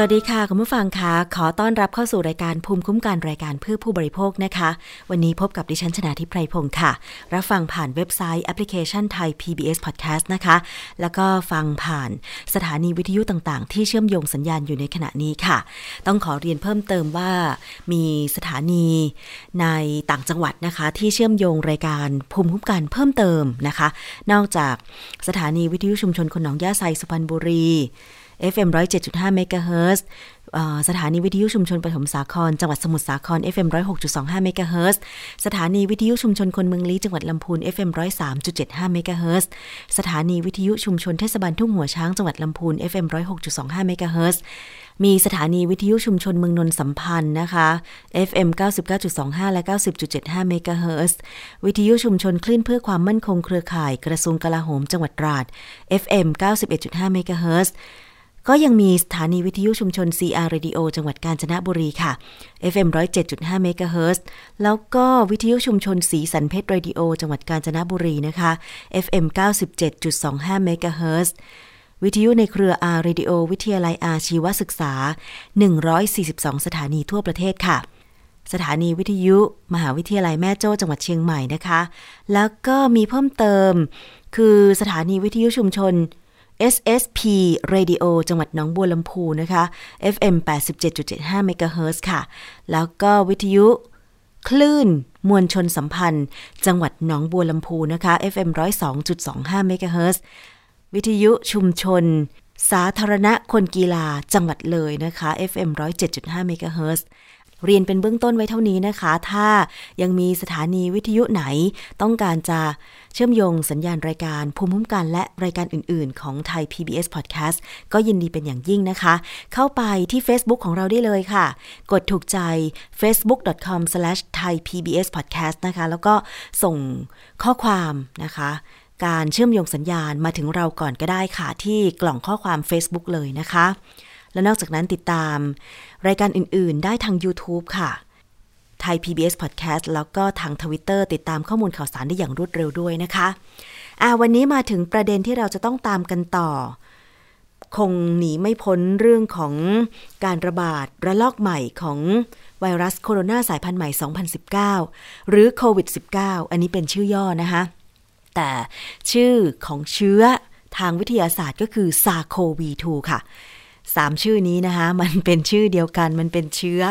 วัสดีค่ะ คุณผู้ฟังคะขอต้อนรับเข้าสู่รายการภูมิคุ้มกันรายการเพื่อผู้บริโภคนะคะ วันนี้พบกับดิฉันชนาทิพไพรพงศ์ค่ะ รับฟังผ่านเว็บไซต์แอปพลิเคชันไทย PBS Podcast นะคะ แล้วก็ฟังผ่านสถานีวิทยุต่างๆ ที่เชื่อมโยงสัญญาณอยู่ในขณะนี้ค่ะ ต้องขอเรียนเพิ่มเติมว่า มีสถานีในต่างจังหวัดนะคะ ที่เชื่อมโยงรายการภูมิคุ้มกันเพิ่มเติมนะคะ นอกจากสถานีวิทยุชุมชนคนหนองย่าไซสุพรรณบุรี FM 107.5เมกะเฮิรตซ์สถานีวิทยุชุมชนปฐมสาคร จังหวัดสมุทรสาคร FM 106.25เมกะเฮิรตซ์สถานีวิทยุชุมชนคนเมืองลี้จังหวัดลำพูน FM 103.75เมกะเฮิรตซ์สถานีวิทยุชุมชนเทศบาลทุ่งหัวช้างจังหวัดลำพูน FM 106.25เมกะเฮิรตซ์มีสถานีวิทยุชุมชนเมืองนนสัมพันธ์นะคะ FM 99.25 และ 90.75 เมกะเฮิรตซ์วิทยุชุมชนคลื่นเพื่อความมั่นคงเครือข่ายกระทรวงกลาโหมจังหวัดตราด FM 91.5 เมกะเฮิรตซ์ ก็ยังมีสถานีวิทยุชุมชน CR Radio จังหวัดกาญจนบุรีค่ะ FM 107.5เมกะเฮิรตซ์แล้วก็วิทยุชุมชนสีสันเพชรเรดิโอจังหวัดกาญจนบุรีนะคะ FM 97.25เมกะเฮิรตซ์วิทยุในเครือ R Radio วิทยาลัยอาชีวศึกษา 142 สถานีทั่วประเทศค่ะ สถานีวิทยุ มหาวิทยาลัยแม่โจ้จังหวัดเชียงใหม่นะคะ แล้วก็มีเพิ่มเติม คือสถานีวิทยุชุมชน SSP Radio จังหวัดหนองบัวลำพูนะคะ FM 87.75เมกะเฮิรตซ์ค่ะ แล้วก็วิทยุคลื่นมวลชนสัมพันธ์ จังหวัดหนองบัวลำพูนะคะ FM 102.25เมกะเฮิรตซ์วิทยุชุมชน สาธารณะคนกีฬาจังหวัดเลยนะคะ FM 107.5เมกะ เรียนเป็นเบื้องต้นไว้เท่านี้นะคะ ถ้ายังมีสถานีวิทยุไหน ต้องการจะเชื่อมโยงสัญญาณรายการภูมิคุ้มกันและรายการอื่น ๆ ของไทย PBS Podcast ก็ยินดีเป็นอย่างยิ่งนะคะ เข้าไปที่ Facebook ของเราได้เลยค่ะ กดถูกใจ facebook.com/thaipbspodcast นะคะ แล้วก็ส่งข้อความนะคะการเชื่อมโยงสัญญาณมาถึงเราก่อนก็ได้ค่ะ ที่กล่องข้อความ Facebook เลยนะคะ และนอกจากนั้นติดตาม รายการอื่น ๆ ได้ทาง YouTube ค่ะไทย PBS Podcast แล้วก็ทาง Twitter ติดตามข้อมูลข่าวสารได้อย่างรวดเร็วด้วยนะคะอ่าวันนี้มาถึงประเด็นที่เราจะต้องตามกันต่อ คงหนีไม่พ้นเรื่องของการระบาดระลอกใหม่ของไวรัสโคโรนาสายพันธุ์ใหม่ 2019 หรือโควิด -19 อันนี้เป็นชื่อย่อนะคะแต่ชื่อของเชื้อทางวิทยาศาสตร์ก็คือซาโควี2ค่ะ สามชื่อนี้นะคะมันเป็นชื่อเดียวกัน มันเป็นเชื้อ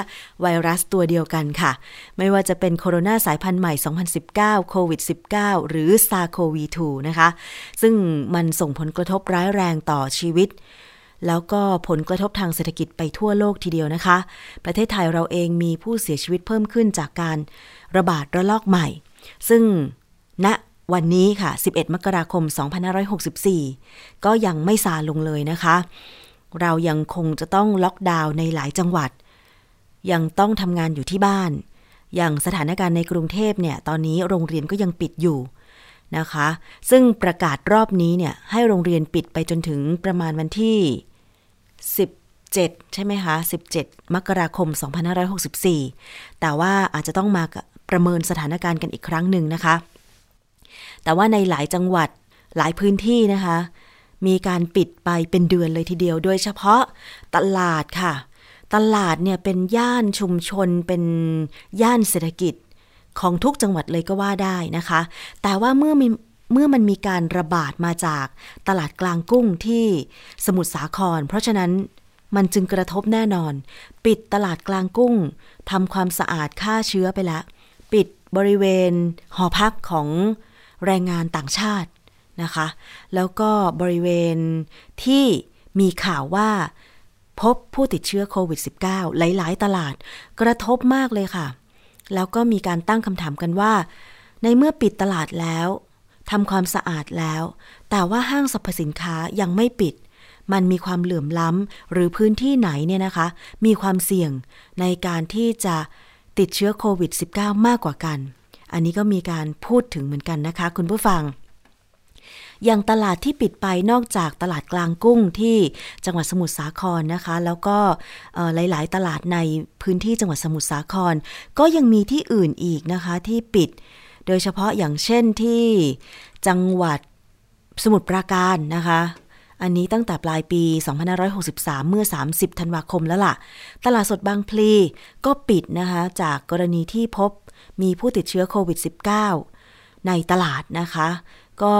ไวรัสตัวเดียวกันค่ะ ไม่ว่าจะเป็นโคโรนาสายพันธุ์ใหม่ 2019 โควิด -19 หรือซาโควี2นะคะ ซึ่งมันส่งผลกระทบร้ายแรงต่อชีวิต แล้วก็ผลกระทบทางเศรษฐกิจไปทั่วโลกทีเดียวนะคะ ประเทศไทยเราเองมีผู้เสียชีวิตเพิ่มขึ้นจากการระบาดระลอกใหม่ ซึ่งณนะวันนี้ค่ะ 11 มกราคม 2564 ก็ยังไม่ซาลงเลยนะคะ เรายังคงจะต้องล็อกดาวน์ในหลายจังหวัด ยังต้องทำงานอยู่ที่บ้าน อย่างสถานการณ์ในกรุงเทพเนี่ย ตอนนี้โรงเรียนก็ยังปิดอยู่นะคะ ซึ่งประกาศรอบนี้เนี่ย ให้โรงเรียนปิดไปจนถึงประมาณวันที่ 17 ใช่ไหมคะ 17 มกราคม 2564 แต่ว่าอาจจะต้องมาประเมินสถานการณ์กันอีกครั้งหนึ่งนะคะ แต่ว่าในหลายจังหวัดหลายพื้นที่นะคะ มีการปิดไปเป็นเดือนเลยทีเดียว โดยเฉพาะตลาดค่ะ ตลาดเนี่ยเป็นย่านชุมชนเป็นย่านเศรษฐกิจของทุกจังหวัดเลยก็ว่าได้นะคะ แต่ว่าเมื่อมีเมื่อมันมีการระบาดมาจากตลาดกลางกุ้งที่สมุทรสาคร เพราะฉะนั้นมันจึงกระทบแน่นอน ปิดตลาดกลางกุ้งทำความสะอาดฆ่าเชื้อไปแล้วปิดบริเวณหอพักของแรงงานต่างชาติ นะคะ แล้วก็บริเวณที่มีข่าวว่าพบผู้ติดเชื้อโควิด -19 หลาย ๆ ตลาดกระทบมากเลยค่ะ แล้วก็มีการตั้งคำถามกันว่า ในเมื่อปิดตลาดแล้วทำความสะอาดแล้ว แต่ว่าห้างสรรพสินค้ายังไม่ปิด มันมีความเหลื่อมล้ำหรือพื้นที่ไหนเนี่ยนะคะ มีความเสี่ยงในการที่จะติดเชื้อโควิด -19 มากกว่ากัน อันนี้ก็มีการพูดถึงเหมือนกันนะคะ คุณผู้ฟัง อย่างตลาดที่ปิดไปนอกจากตลาดกลางกุ้งที่จังหวัดสมุทรสาครนะคะ แล้วก็หลาย ๆ ตลาดในพื้นที่จังหวัดสมุทรสาคร ก็ยังมีที่อื่นอีกนะคะที่ปิด โดยเฉพาะอย่างเช่นที่จังหวัดสมุทรปราการนะคะอันนี้ตั้งแต่ปลายปี 2563 เมื่อ 30 ธันวาคมแล้วล่ะ ตลาดสดบางพลีก็ปิดนะคะ จากกรณีที่พบมีผู้ติดเชื้อโควิด -19 ในตลาดนะคะ ก็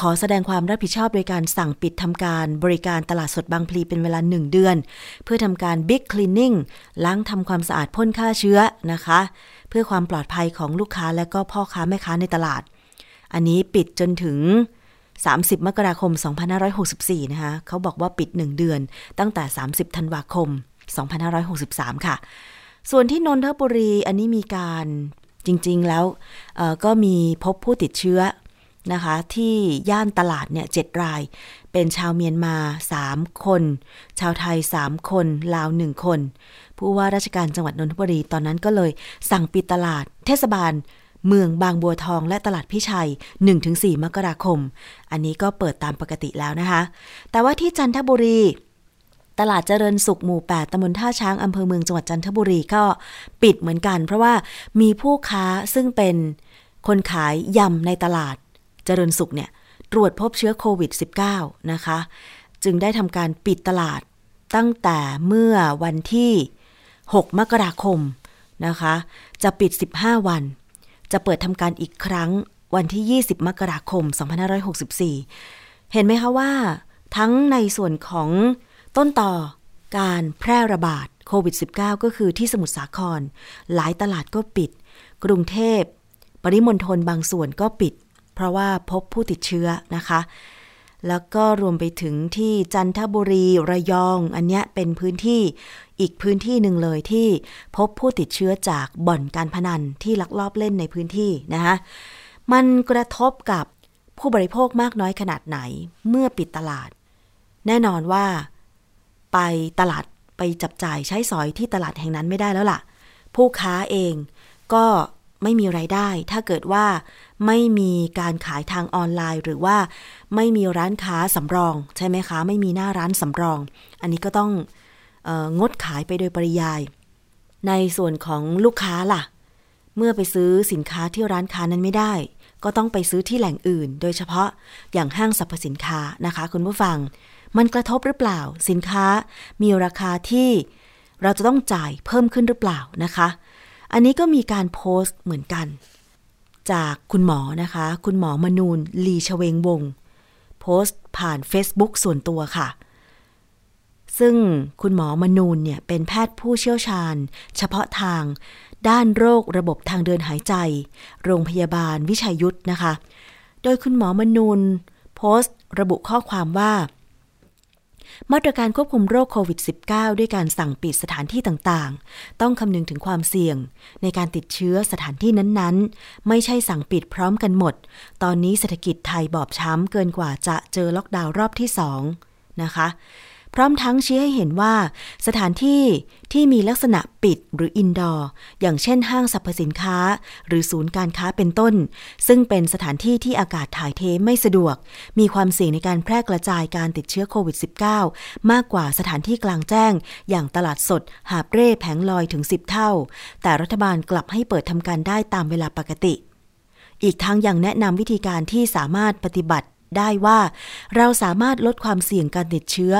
ขอแสดงความรับผิดชอบโดยการสั่งปิดทำการบริการตลาดสดบางพลีเป็นเวลา 1 เดือน เพื่อทำการบิ๊กคลีนนิ่งล้างทำความสะอาดพ่นฆ่าเชื้อนะคะ เพื่อความปลอดภัยของลูกค้าและก็พ่อค้าแม่ค้าในตลาด อันนี้ปิดจนถึง 30 มกราคม 2564 นะคะเขาบอกว่าปิด 1 เดือน ตั้งแต่ 30 ธันวาคม 2563 ค่ะ ส่วนที่นนทบุรีอันนี้มีการจริงๆแล้วก็มีพบผู้ติดเชื้อ นะคะ ที่ย่านตลาดเนี่ยเราย เป็นชาวเมียนมา 3 คน ชาวไทย 3 คน ลาว 1 คน ผู้ว่าราชการจังหวัดนนทบุรีตอนนั้นก็เลย สั่งปิดตลาด เทศบาล เมืองบางบัวทองและตลาดพิชัย 1-4 มกราคม อันนี้ก็เปิดตามปกติแล้วนะคะ แต่ว่าที่จันทบุรีตลาดเจริญสุขหมู่ 8ตำบลท่าช้างอำเภอเมืองจังหวัดจันทบุรีก็ปิดเหมือนกัน เพราะว่ามีผู้ค้าซึ่งเป็นคนขายยำในตลาด เจริญสุขเนี่ยตรวจพบเชื้อโควิด -19 นะคะ จึงได้ทำการปิดตลาดตั้งแต่เมื่อวันที่ 6 มกราคมนะคะ จะปิด 15 วัน จะเปิดทำการอีกครั้งวันที่ 20 มกราคม 2564 เห็นไหมคะว่า ทั้งในส่วนของต้นต่อการแพร่ระบาดโควิด -19 ก็คือที่สมุทรสาคร หลายตลาดก็ปิด กรุงเทพ ปริมณฑลบางส่วนก็ปิด เพราะว่าพบผู้ติดเชื้อนะคะ แล้วก็รวมไปถึงที่จันทบุรีระยอง อันนี้เป็นพื้นที่อีกพื้นที่หนึ่งเลยที่พบผู้ติดเชื้อจากบ่อนการพนันที่ลักลอบเล่นในพื้นที่นะคะมันกระทบกับผู้บริโภคมากน้อยขนาดไหนเมื่อปิดตลาด แน่นอนว่า ไปตลาดไปจับจ่ายใช้สอยที่ตลาดแห่งนั้นไม่ได้แล้วล่ะ ผู้ค้าเองก็ไม่มีไรายได้ ถ้าเกิดว่า ไม่มีการขายทางออนไลน์ หรือว่าไม่มีร้านค้าสำรอง ใช่ไหมคะ ไม่มีหน้าร้านสำรอง อันนี้ก็ต้องอองดขายไปโดยปริยาย ในส่วนของลูกค้าล่ะ เมื่อไปซื้อสินค้าที่ร้านค้านั้นไม่ได้ ก็ต้องไปซื้อที่แหล่งอื่น โดยเฉพาะอย่างห้างสรรพสินค้านะคะ คุณผู้ฟัง มันกระทบหรือเปล่า สินค้ามีราคาที่เราจะต้องจ่ายเพิ่มขึ้นหรือเปล่านะคะ อันนี้ก็มีการโพสต์เหมือนกัน จากคุณหมอนะคะ คุณหมอมนูนลีชเวงวง โพสต์ผ่าน Facebook ส่วนตัวค่ะ ซึ่งคุณหมอมนูนเนี่ยเป็นแพทย์ผู้เชี่ยวชาญ เฉพาะทาง ด้านโรคระบบทางเดินหายใจ โรงพยาบาลวิชัยยุทธนะคะ โดยคุณหมอมนูนโพสต์ระบุข้อความว่า มาตรการควบคุมโรคโควิด -19 ด้วยการสั่งปิดสถานที่ต่างๆ ต้องคำนึงถึงความเสี่ยง ในการติดเชื้อสถานที่นั้นๆ ไม่ใช่สั่งปิดพร้อมกันหมด ตอนนี้เศรษฐกิจไทยบอบช้ำเกินกว่าจะเจอล็อกดาวน์รอบที่สองนะคะ พร้อมทั้งชี้ให้เห็นว่า สถานที่ที่มีลักษณะปิดหรือ indoor อย่างเช่นห้างสรรพสินค้า หรือศูนย์การค้าเป็นต้น ซึ่งเป็นสถานที่ที่อากาศถ่ายเทไม่สะดวก มีความเสี่ยงในการแพร่กระจายการติดเชื้อโควิด -19 มากกว่าสถานที่กลางแจ้ง อย่างตลาดสด หาบเร่แผงลอยถึง 10 เท่า แต่รัฐบาลกลับให้เปิดทำการได้ตามเวลาปกติ อีกทั้งยังแนะนำวิธีการที่สามารถปฏิบัติได้ว่าเราสามารถลดความเสี่ยงการติดเชื้อ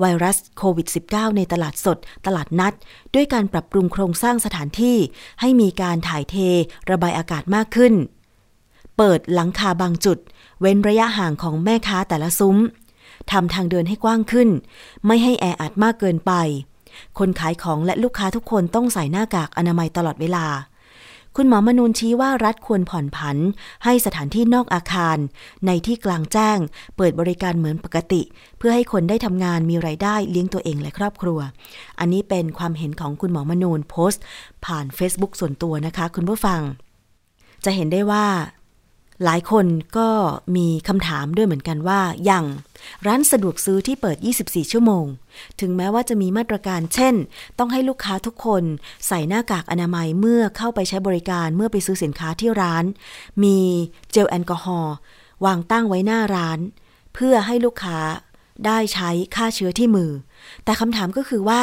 ไวรัสโควิด -19 ในตลาดสด ตลาดนัด ด้วยการปรับปรุงโครงสร้างสถานที่ ให้มีการถ่ายเท ระบายอากาศมากขึ้น เปิดหลังคาบางจุด เว้นระยะห่างของแม่ค้าแต่ละซุ้มทำทางเดินให้กว้างขึ้น ไม่ให้แออัดมากเกินไป คนขายของและลูกค้าทุกคนต้องใส่หน้ากากอนามัยตลอดเวลา คุณหมอมนูนชี้ว่ารัฐควรผ่อนผัน ให้สถานที่นอกอาคาร ในที่กลางแจ้ง เปิดบริการเหมือนปกติ เพื่อให้คนได้ทำงานมีไรายได้เลี้ยงตัวเองและครอบครัว อันนี้เป็นความเห็นของคุณหมอมนูนโพสต์ ผ่าน Facebook ส่วนตัวนะคะ คุณผู้ฟัง จะเห็นได้ว่า หลายคนก็มีคำถามด้วยเหมือนกันว่า อย่างร้านสะดวกซื้อที่เปิด 24 ชั่วโมง ถึงแม้ว่าจะมีมาตรการ เช่น ต้องให้ลูกค้าทุกคนใส่หน้ากากอนามัยเมื่อเข้าไปใช้บริการเมื่อไปซื้อสินค้าที่ร้าน มีเจลแอลกอฮอล์วางตั้งไว้หน้าร้าน เพื่อให้ลูกค้าได้ใช้ฆ่าเชื้อที่มือ แต่คำถามก็คือว่า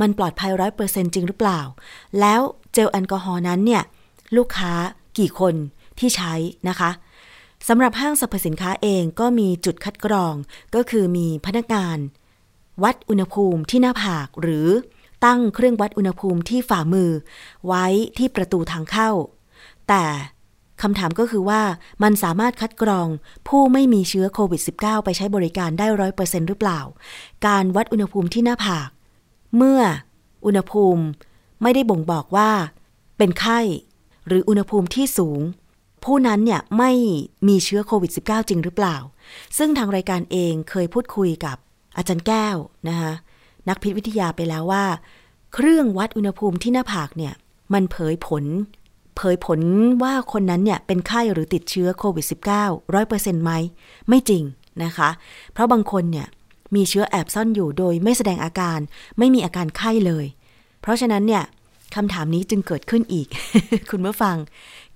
มันปลอดภัยร้อยเปอร์เซนจริงหรือเปล่า แล้วเจลแอลกอฮอล์นั้นเนี่ยลูกค้ากี่คน ที่ใช้นะคะสำหรับห้างสรรพสินค้าเองก็มีจุดคัดกรอง ก็คือมีพนักงาน วัดอุณหภูมิที่หน้าผากหรือตั้งเครื่องวัดอุณหภูมิที่ฝ่ามือ ไว้ที่ประตูทางเข้า แต่คำถามก็คือว่ามันสามารถคัดกรองผู้ไม่มีเชื้อโควิด -19 ไปใช้บริการได้ร้อยเปอร์เซ็นหรือเปล่า การวัดอุณหภูมิที่หน้าผาก เมื่ออุณหภูมิไม่ได้บ่งบอกว่า เป็นไข้ หรืออุณหภูมิที่สูง ผู้นั้นเนี่ยไม่มีเชื้อโควิด -19 จริงหรือเปล่า ซึ่งทางรายการเองเคยพูดคุยกับอาจารย์แก้วนะคะนักพิษวิทยาไปแล้วว่า เครื่องวัดอุณหภูมิที่หน้าผากเนี่ยมันเผยผล เผยผลว่าคนนั้นเนี่ยเป็นไข้หรือติดเชื้อโควิด -19 ร้อยเปอร์เซ็นต์ไหมไม่จริงนะคะ เพราะบางคนเนี่ยมีเชื้อแอบซ่อนอยู่โดยไม่แสดงอาการ ไม่มีอาการไข้เลย เพราะฉะนั้นเนี่ยคำถามนี้จึงเกิดขึ้นอีก คุณผู้ฟัง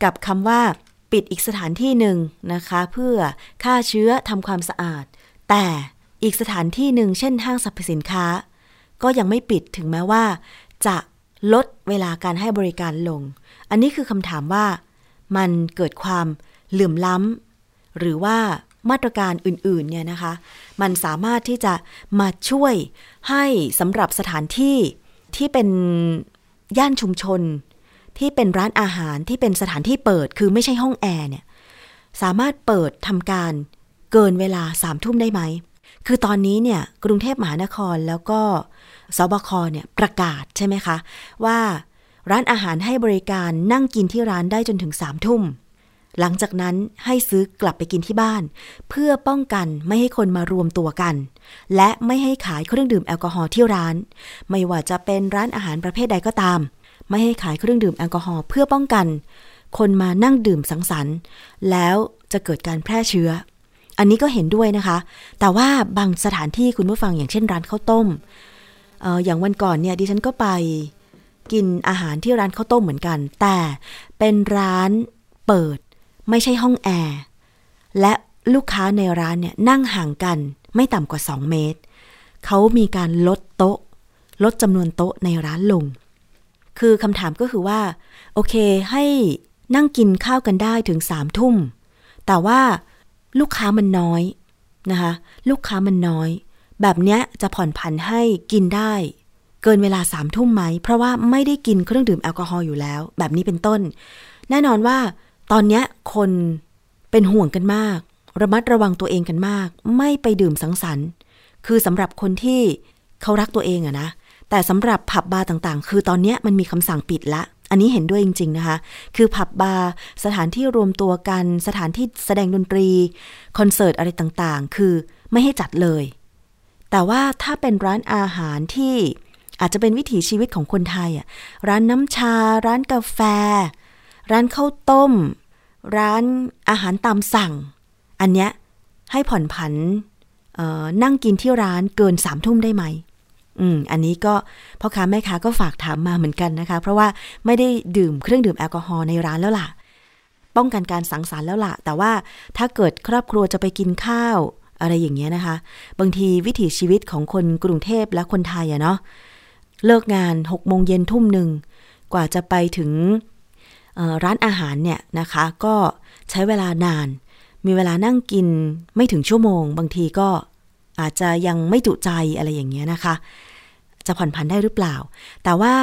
กับคำว่า ปิดอีกสถานที่หนึ่งนะคะ เพื่อฆ่าเชื้อทำความสะอาด แต่อีกสถานที่หนึ่งเช่นห้างสรรพสินค้า ก็ยังไม่ปิดถึงแม้ว่า จะลดเวลาการให้บริการลง อันนี้คือคำถามว่า มันเกิดความเหลื่อมล้ำหรือว่ามาตรการอื่นๆเนี่ยนะคะ มันสามารถที่จะมาช่วยให้สำหรับสถานที่ที่เป็นย่านชุมชน ที่เป็นร้านอาหารที่เป็นสถานที่เปิดคือไม่ใช่ห้องแอร์เนี่ยสามารถเปิดทำการเกินเวลาสามทุ่มได้ไหม คือตอนนี้เนี่ยกรุงเทพมหานครแล้วก็สบคเนี่ยประกาศใช่ไหมคะ ว่าร้านอาหารให้บริการนั่งกินที่ร้านได้จนถึงสามทุ่ม หลังจากนั้นให้ซื้อกลับไปกินที่บ้าน เพื่อป้องกันไม่ให้คนมารวมตัวกัน และไม่ให้ขายเครื่องดื่มแอลกอฮอล์ที่ร้าน ไม่ว่าจะเป็นร้านอาหารประเภทใดก็ตาม ไม่ให้ขายเครื่องดื่มแอลกอฮอล์เพื่อป้องกัน คนมานั่งดื่มสังสรรค์ แล้วจะเกิดการแพร่เชื้อ อันนี้ก็เห็นด้วยนะคะ แต่ว่าบางสถานที่คุณผู้ฟังอย่างเช่นร้านข้าวต้มอออย่างวันก่อนเนี่ยดิฉันก็ไปกินอาหารที่ร้านข้าวต้มเหมือนกัน แต่เป็นร้านเปิดไม่ใช่ห้องแอร์และลูกค้าในร้านเนี่ยนั่งห่างกันไม่ต่ำกว่า 2 เมตร เขามีการลดโต๊ะ ลดจำนวนโต๊ะในร้านลง คือคำถามก็คือว่า โอเคให้นั่งกินข้าวกันได้ถึงสามทุ่ม แต่ว่าลูกค้ามันน้อยนะคะ ลูกค้ามันน้อย แบบเนี้ยจะผ่อนผันให้กินได้ เกินเวลาสามทุ่มไหม เพราะว่าไม่ได้กินเครื่องดื่มแอลกอฮอล์อยู่แล้ว แบบนี้เป็นต้น แน่นอนว่าตอนเนี้ยคนเป็นห่วงกันมาก ระมัดระวังตัวเองกันมาก ไม่ไปดื่มสังสรรค์ คือสำหรับคนที่เขารักตัวเองอะนะ แต่สำหรับผับบาร์ต่างๆ คือตอนนี้มันมีคำสั่งปิดละ อันนี้เห็นด้วยจริง ๆ นะคะ คือผับบาร์สถานที่รวมตัวกัน สถานที่แสดงดนตรี คอนเสิร์ตอะไรต่างๆ คือไม่ให้จัดเลย แต่ว่าถ้าเป็นร้านอาหารที่อาจจะเป็นวิถีชีวิตของคนไทยอะ ร้านน้ำชา ร้านกาแฟ ร้านข้าวต้ม ร้านอาหารตามสั่ง อันเนี้ยให้ผ่อนผันนั่งกินที่ร้านเกินสามทุ่มได้ไหม อืม อันนี้ก็พ่อค้าแม่ค้าก็ฝากถามมาเหมือนกันนะคะ เพราะว่าไม่ได้ดื่มเครื่องดื่มแอลกอฮอล์ในร้านแล้วล่ะ ป้องกันการสังสรรค์แล้วล่ะ แต่ว่าถ้าเกิดครอบครัวจะไปกินข้าว อะไรอย่างเงี้ยนะคะ บางทีวิถีชีวิตของคนกรุงเทพและคนไทยอะเนาะเลิกงาน6โมงเย็นทุ่มหนึ่งกว่าจะไปถึงร้านอาหารเนี่ยนะคะ ก็ใช้เวลานาน มีเวลานั่งกินไม่ถึงชั่วโมง บางทีก็ อาจจะยังไม่จุใจอะไรอย่างเงี้ยนะคะ จะผ่อนผันได้หรือเปล่า แต่ว่า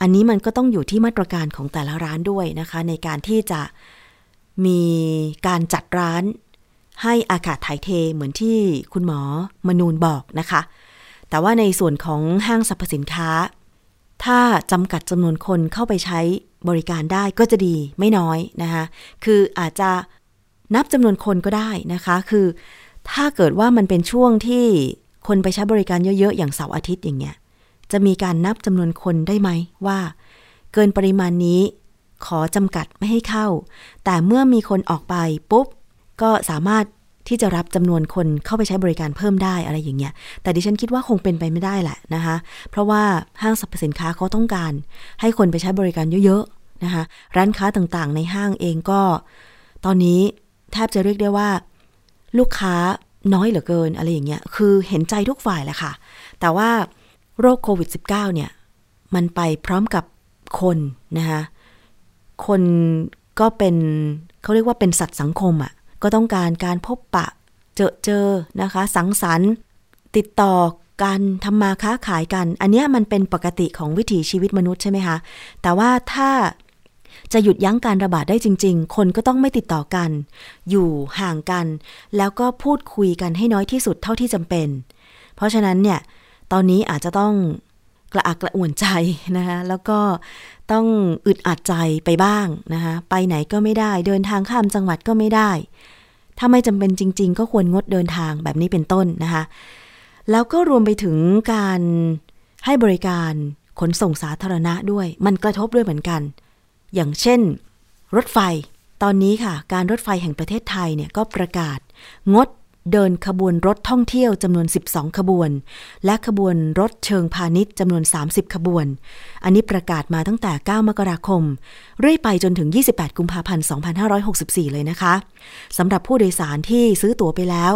อันนี้มันก็ต้องอยู่ที่มาตรการของแต่ละร้านด้วยนะคะ ในการที่จะมีการจัดร้านให้อากาศถ่ายเทเหมือนที่คุณหมอมนูนบอกนะคะ แต่ว่าในส่วนของห้างสรรพสินค้า ถ้าจำกัดจำนวนคนเข้าไปใช้บริการได้ก็จะดีไม่น้อยนะคะ คืออาจจะนับจำนวนคนก็ได้นะคะ คือ ถ้าเกิดว่ามันเป็นช่วงที่คนไปใช้บริการเยอะๆ อย่างเสาร์อาทิตย์อย่างเงี้ย จะมีการนับจำนวนคนได้ไหมว่า เกินปริมาณนี้ขอจำกัดไม่ให้เข้า แต่เมื่อมีคนออกไปปุ๊บ ก็สามารถที่จะรับจำนวนคนเข้าไปใช้บริการเพิ่มได้อะไรอย่างเงี้ย แต่ดิฉันคิดว่าคงเป็นไปไม่ได้แหละนะคะ เพราะว่าห้างสรรพสินค้าเขาต้องการ ให้คนไปใช้บริการเยอะๆนะคะ ร้านค้าต่างๆ ในห้างเองก็ ตอนนี้แทบจะเรียกได้ว่า ลูกค้าน้อยเหลือเกินอะไรอย่างเงี้ย คือเห็นใจทุกฝ่ายแหละค่ะ แต่ว่าโรคโควิด -19 เนี่ย มันไปพร้อมกับคนนะคะคนก็เป็นเขาเรียกว่าเป็นสัตว์สังคมอะ่ะ ก็ต้องการการพบปะเจอเจอนะคะ สังสรรค์ติดต่อกันทำมาค้าขายกัน อันนี้มันเป็นปกติของวิถีชีวิตมนุษย์ใช่ไหมคะ แต่ว่าถ้า จะหยุดยั้งการระบาดได้จริง ๆ คนก็ต้องไม่ติดต่อกัน อยู่ห่างกัน แล้วก็พูดคุยกันให้น้อยที่สุดเท่าที่จำเป็น เพราะฉะนั้นเนี่ย ตอนนี้อาจจะต้องกระอักกระอ่วนใจนะคะแล้วก็ต้องอึดอัดใจไปบ้างนะคะไปไหนก็ไม่ได้ เดินทางข้ามจังหวัดก็ไม่ได้ ถ้าไม่จำเป็นจริง ๆ ก็ควรงดเดินทางแบบนี้เป็นต้นนะคะ แล้วก็รวมไปถึงการให้บริการขนส่งสาธารณะด้วย มันกระทบด้วยเหมือนกัน อย่างเช่น รถไฟ ตอนนี้ค่ะ การรถไฟแห่งประเทศไทยเนี่ยก็ประกาศ งดเดินขบวนรถท่องเที่ยวจำนวน 12 ขบวน และขบวนรถเชิงพาณิชย์จำนวน 30 ขบวน อันนี้ประกาศมาตั้งแต่ 9 มกราคม เรื่อยไปจนถึง 28 กุมภาพันธ์ 2564 เลยนะคะสำหรับผู้โดยสารที่ซื้อตั๋วไปแล้ว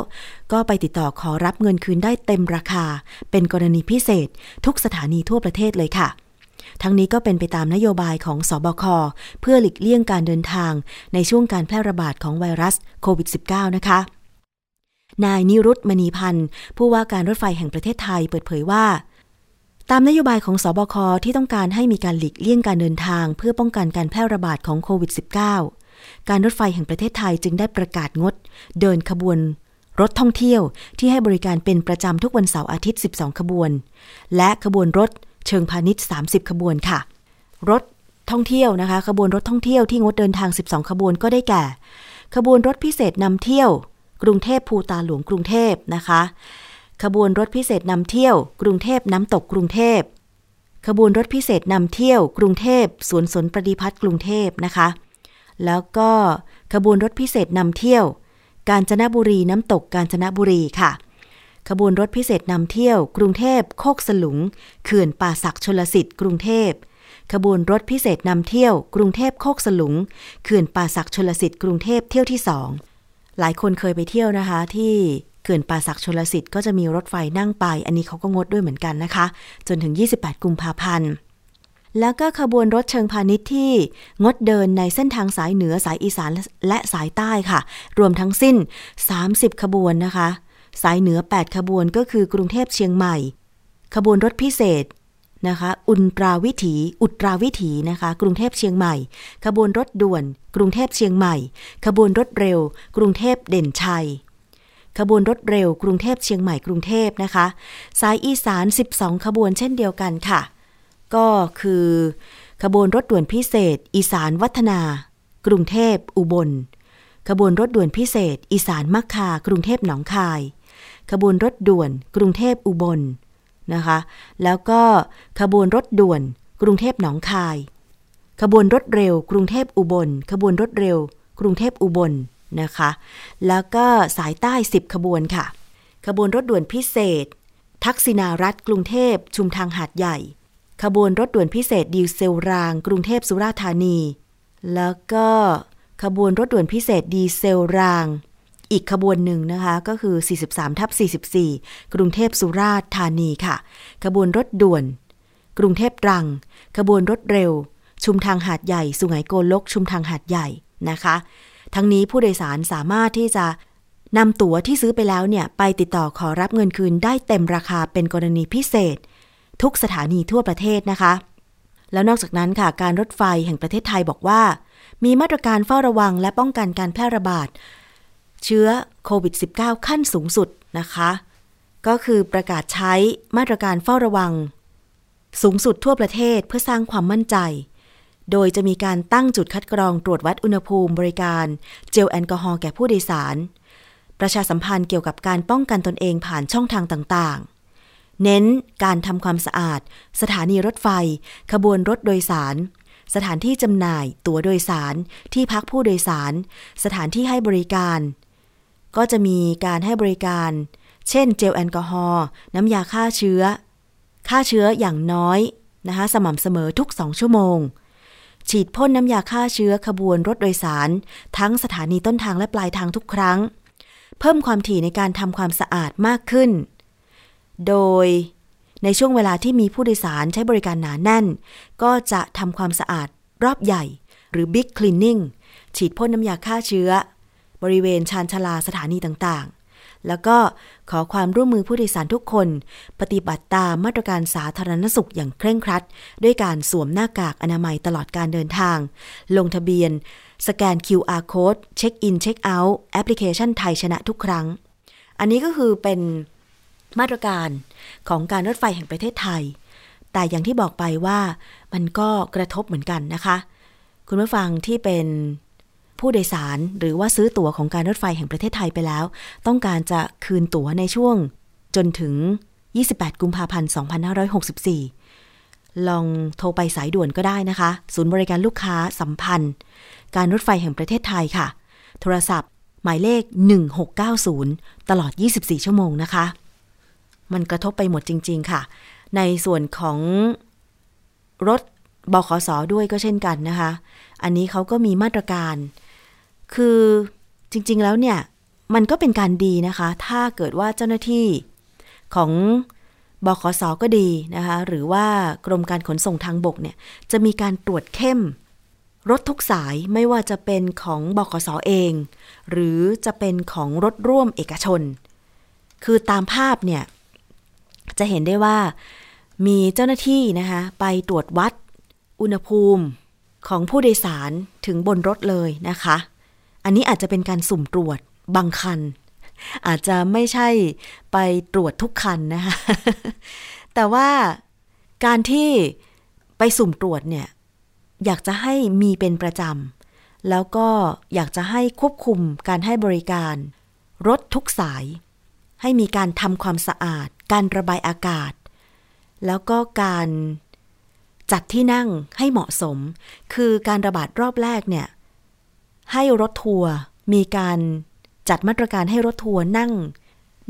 ก็ไปติดต่อขอรับเงินคืนได้เต็มราคา เป็นกรณีพิเศษทุกสถานีทั่วประเทศเลยค่ะ ทั้งนี้ก็เป็นไปตามนโยบายของสอบค เพื่อหลีกเลี่ยงการเดินทางในช่วงการแพร่ระบาดของไวรัสโควิด -19 นะคะ นายนิรุตมณีพันธ์ ผู้ว่าการรถไฟแห่งประเทศไทยเปิดเผยว่า ตามนโยบายของสอบค ที่ต้องการให้มีการหลีกเลี่ยงการเดินทาง เพื่อป้องกันการแพร่ระบาดของโควิด -19 การรถไฟแห่งประเทศไทยจึงได้ประกาศงด เดินขบวนรถท่องเที่ยวที่ให้บริการเป็นประจำทุกวันเสาร์อาทิตย์ 12 ขบวน และขบวนรถ เชิงพาณิชย์ 30 ขบวนค่ะ รถท่องเที่ยวนะคะ ขบวนรถท่องเที่ยวที่งดเดินทาง 12 ขบวนก็ได้แก่ ขบวนรถพิเศษนำเที่ยว กรุงเทพภูตาหลวงกรุงเทพนะคะ ขบวนรถพิเศษนำเที่ยว กรุงเทพน้ำตกกรุงเทพขบวนรถพิเศษนำเที่ยว กรุงเทพสวนสนประดิพัฒน์กรุงเทพนะคะ แล้วก็ขบวนรถพิเศษนำเที่ยว กาญจนบุรีน้ำตกกาญจนบุรีค่ะ ขบวนรถพิเศษนำเที่ยว กรุงเทพโคกสลุงเขื่อนป่าศักชลสิทธิ์กรุงเทพขบวนรถพิเศษนำเที่ยว กรุงเทพโคกสลุงเขื่อนป่าศักชลสิทธิ์กรุงเทพเที่ยวที่สองหลายคนเคยไปเที่ยวนะคะ ที่เขื่อนป่าศักชลสิทธิ์ก็จะมีรถไฟนั่งไป อันนี้เขาก็งดด้วยเหมือนกันนะคะ จนถึง 28 กุมภาพันธ์แล้วก็ขบวนรถเชิงพาณิชย์ที่งดเดินในเส้นทางสายเหนือสายอีสานและสายใต้ค่ะ รวมทั้งสิ้น 30 ขบวนนะคะ สายเหนือ 8 ขบวนก็คือกรุงเทพเชียงใหม่ ขบวนรถพิเศษนะคะ อุตราวิถี อุตราวิถีนะคะ กรุงเทพเชียงใหม่ ขบวนรถด่วน กรุงเทพเชียงใหม่ ขบวนรถเร็ว กรุงเทพเด่นชัย ขบวนรถเร็ว กรุงเทพเชียงใหม่ กรุงเทพนะคะ สายอีสาน 12 ขบวนเช่นเดียวกันค่ะ ก็คือ ขบวนรถด่วนพิเศษ อีสานวัฒนา กรุงเทพอุบล ขบวนรถด่วนพิเศษ อีสานมักคากรุงเทพหนองคาย ขบวนรถด่วน กรุงเทพอุบลนะคะ แล้วก็ขบวนรถด่วน กรุงเทพหนองคาย ขบวนรถเร็ว กรุงเทพอุบล ขบวนรถเร็ว กรุงเทพอุบลนะคะ แล้วก็สายใต้ 10 ขบวนค่ะ ขบวนรถด่วนพิเศษ ทักษิณารัฐกรุงเทพชุมทางหาดใหญ่ ขบวนรถด่วนพิเศษดีเซลราง กรุงเทพสุราษฎร์ธานี แล้วก็ขบวนรถด่วนพิเศษดีเซลราง อีกขบวนหนึ่งนะคะ ก็คือ 43ทับ44 กรุงเทพสุราษฎร์ธานีค่ะ ขบวนรถด่วน กรุงเทพตรัง ขบวนรถเร็ว ชุมทางหาดใหญ่ สุไหงโกลก ชุมทางหาดใหญ่นะคะ ทั้งนี้ผู้โดยสารสามารถที่จะนำตั๋วที่ซื้อไปแล้วเนี่ย ไปติดต่อขอรับเงินคืนได้เต็มราคาเป็นกรณีพิเศษ ทุกสถานีทั่วประเทศนะคะ แล้วนอกจากนั้นค่ะ การรถไฟแห่งประเทศไทยบอกว่า มีมาตรการเฝ้าระวังและป้องกันการแพร่ระบาด เชื้อโควิด -19 ขั้นสูงสุดนะคะ ก็คือประกาศใช้มาตรการเฝ้าระวัง สูงสุดทั่วประเทศเพื่อสร้างความมั่นใจ โดยจะมีการตั้งจุดคัดกรองตรวจวัดอุณหภูมิบริการเจลแอลกอฮอล์แก่ผู้โดยสาร ประชาสัมพันธ์เกี่ยวกับการป้องกันตนเองผ่านช่องทางต่างๆ เน้นการทำความสะอาด สถานีรถไฟ ขบวนรถโดยสารสถานที่จำหน่ายตั๋วโดยสาร ที่พักผู้โดยสาร สถานที่ให้บริการ ก็จะมีการให้บริการ เช่นเจลแอลกอฮอล์น้ำยาฆ่าเชื้อ ฆ่าเชื้ออย่างน้อยนะคะสม่ำเสมอทุก 2 ชั่วโมง ฉีดพ่นน้ำยาฆ่าเชื้อขบวนรถโดยสาร ทั้งสถานีต้นทางและปลายทางทุกครั้ง เพิ่มความถี่ในการทำความสะอาดมากขึ้น โดยในช่วงเวลาที่มีผู้โดยสารใช้บริการหนาแน่น ก็จะทำความสะอาดรอบใหญ่ หรือ Big Cleaning ฉีดพ่นน้ำยาฆ่าเชื้อ บริเวณชานชาลาสถานีต่างๆ แล้วก็ขอความร่วมมือผู้โดยสารทุกคน ปฏิบัติตามมาตรการสาธารณสุขอย่างเคร่งครัด ด้วยการสวมหน้ากากอนามัยตลอดการเดินทาง ลงทะเบียน สแกน QR code เช็คอินเช็คเอาท์แอปพลิเคชันไทยชนะทุกครั้ง อันนี้ก็คือเป็นมาตรการของการรถไฟแห่งประเทศไทย แต่อย่างที่บอกไปว่ามันก็กระทบเหมือนกันนะคะ คุณผู้ฟังที่เป็น ผู้โดยสารหรือว่าซื้อตั๋วของการรถไฟแห่งประเทศไทยไปแล้ว ต้องการจะคืนตั๋วในช่วง จนถึง 28 กุมภาพันธ์ 2564 ลองโทรไปสายด่วนก็ได้นะคะ ศูนย์บริการลูกค้าสัมพันธ์ การรถไฟแห่งประเทศไทยค่ะ โทรศัพท์ หมายเลข 1690 ตลอด 24 ชั่วโมงนะคะ มันกระทบไปหมดจริง ๆ ค่ะ ในส่วนของรถบขสด้วยก็เช่นกันนะคะ อันนี้เขาก็มีมาตรการ คือจริงๆแล้วเนี่ย มันก็เป็นการดีนะคะ ถ้าเกิดว่าเจ้าหน้าที่ของบขสก็ดีนะคะ หรือว่ากรมการขนส่งทางบกเนี่ย จะมีการตรวจเข้ม รถทุกสายไม่ว่าจะเป็นของบขสเอง หรือจะเป็นของรถร่วมเอกชน คือตามภาพเนี่ย จะเห็นได้ว่ามีเจ้าหน้าที่นะคะ ไปตรวจวัดอุณหภูมิของผู้โดยสารถึงบนรถเลยนะคะ อันนี้อาจจะเป็นการสุ่มตรวจบางคัน อาจจะไม่ใช่ไปตรวจทุกคันนะคะแต่ว่าการที่ไปสุ่มตรวจเนี่ย อยากจะให้มีเป็นประจำแล้วก็อยากจะให้ควบคุมการให้บริการ รถทุกสาย ให้มีการทำความสะอาด การระบายอากาศ แล้วก็การจัดที่นั่งให้เหมาะสม คือการระบาดรอบแรกเนี่ย ให้รถทัวร์มีการจัดมาตรการให้รถทัวร์นั่ง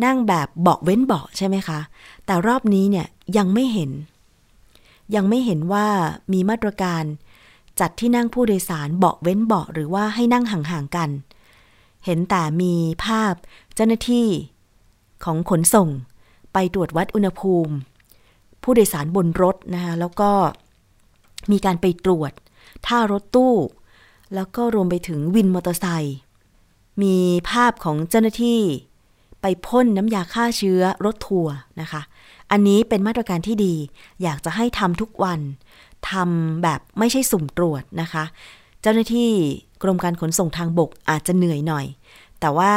นั่งแบบเบาะเว้นเบาะใช่ไหมคะ แต่รอบนี้เนี่ยยังไม่เห็น ยังไม่เห็นว่ามีมาตรการจัดที่นั่งผู้โดยสารเบาะเว้นเบาะหรือว่าให้นั่งห่างๆกัน เห็นแต่มีภาพเจ้าหน้าที่ของขนส่ง ไปตรวจวัดอุณหภูมิ ผู้โดยสารบนรถนะคะแล้วก็มีการไปตรวจท่ารถตู้ แล้วก็รวมไปถึงวินมอเตอร์ไซค์มีภาพของเจ้าหน้าที่ไปพ่นน้ำยาฆ่าเชื้อรถทัวร์นะคะ อันนี้เป็นมาตรการที่ดี อยากจะให้ทำทุกวันทำแบบไม่ใช่สุ่มตรวจนะคะ เจ้าหน้าที่กรมการขนส่งทางบกอาจจะเหนื่อยหน่อย แต่ว่า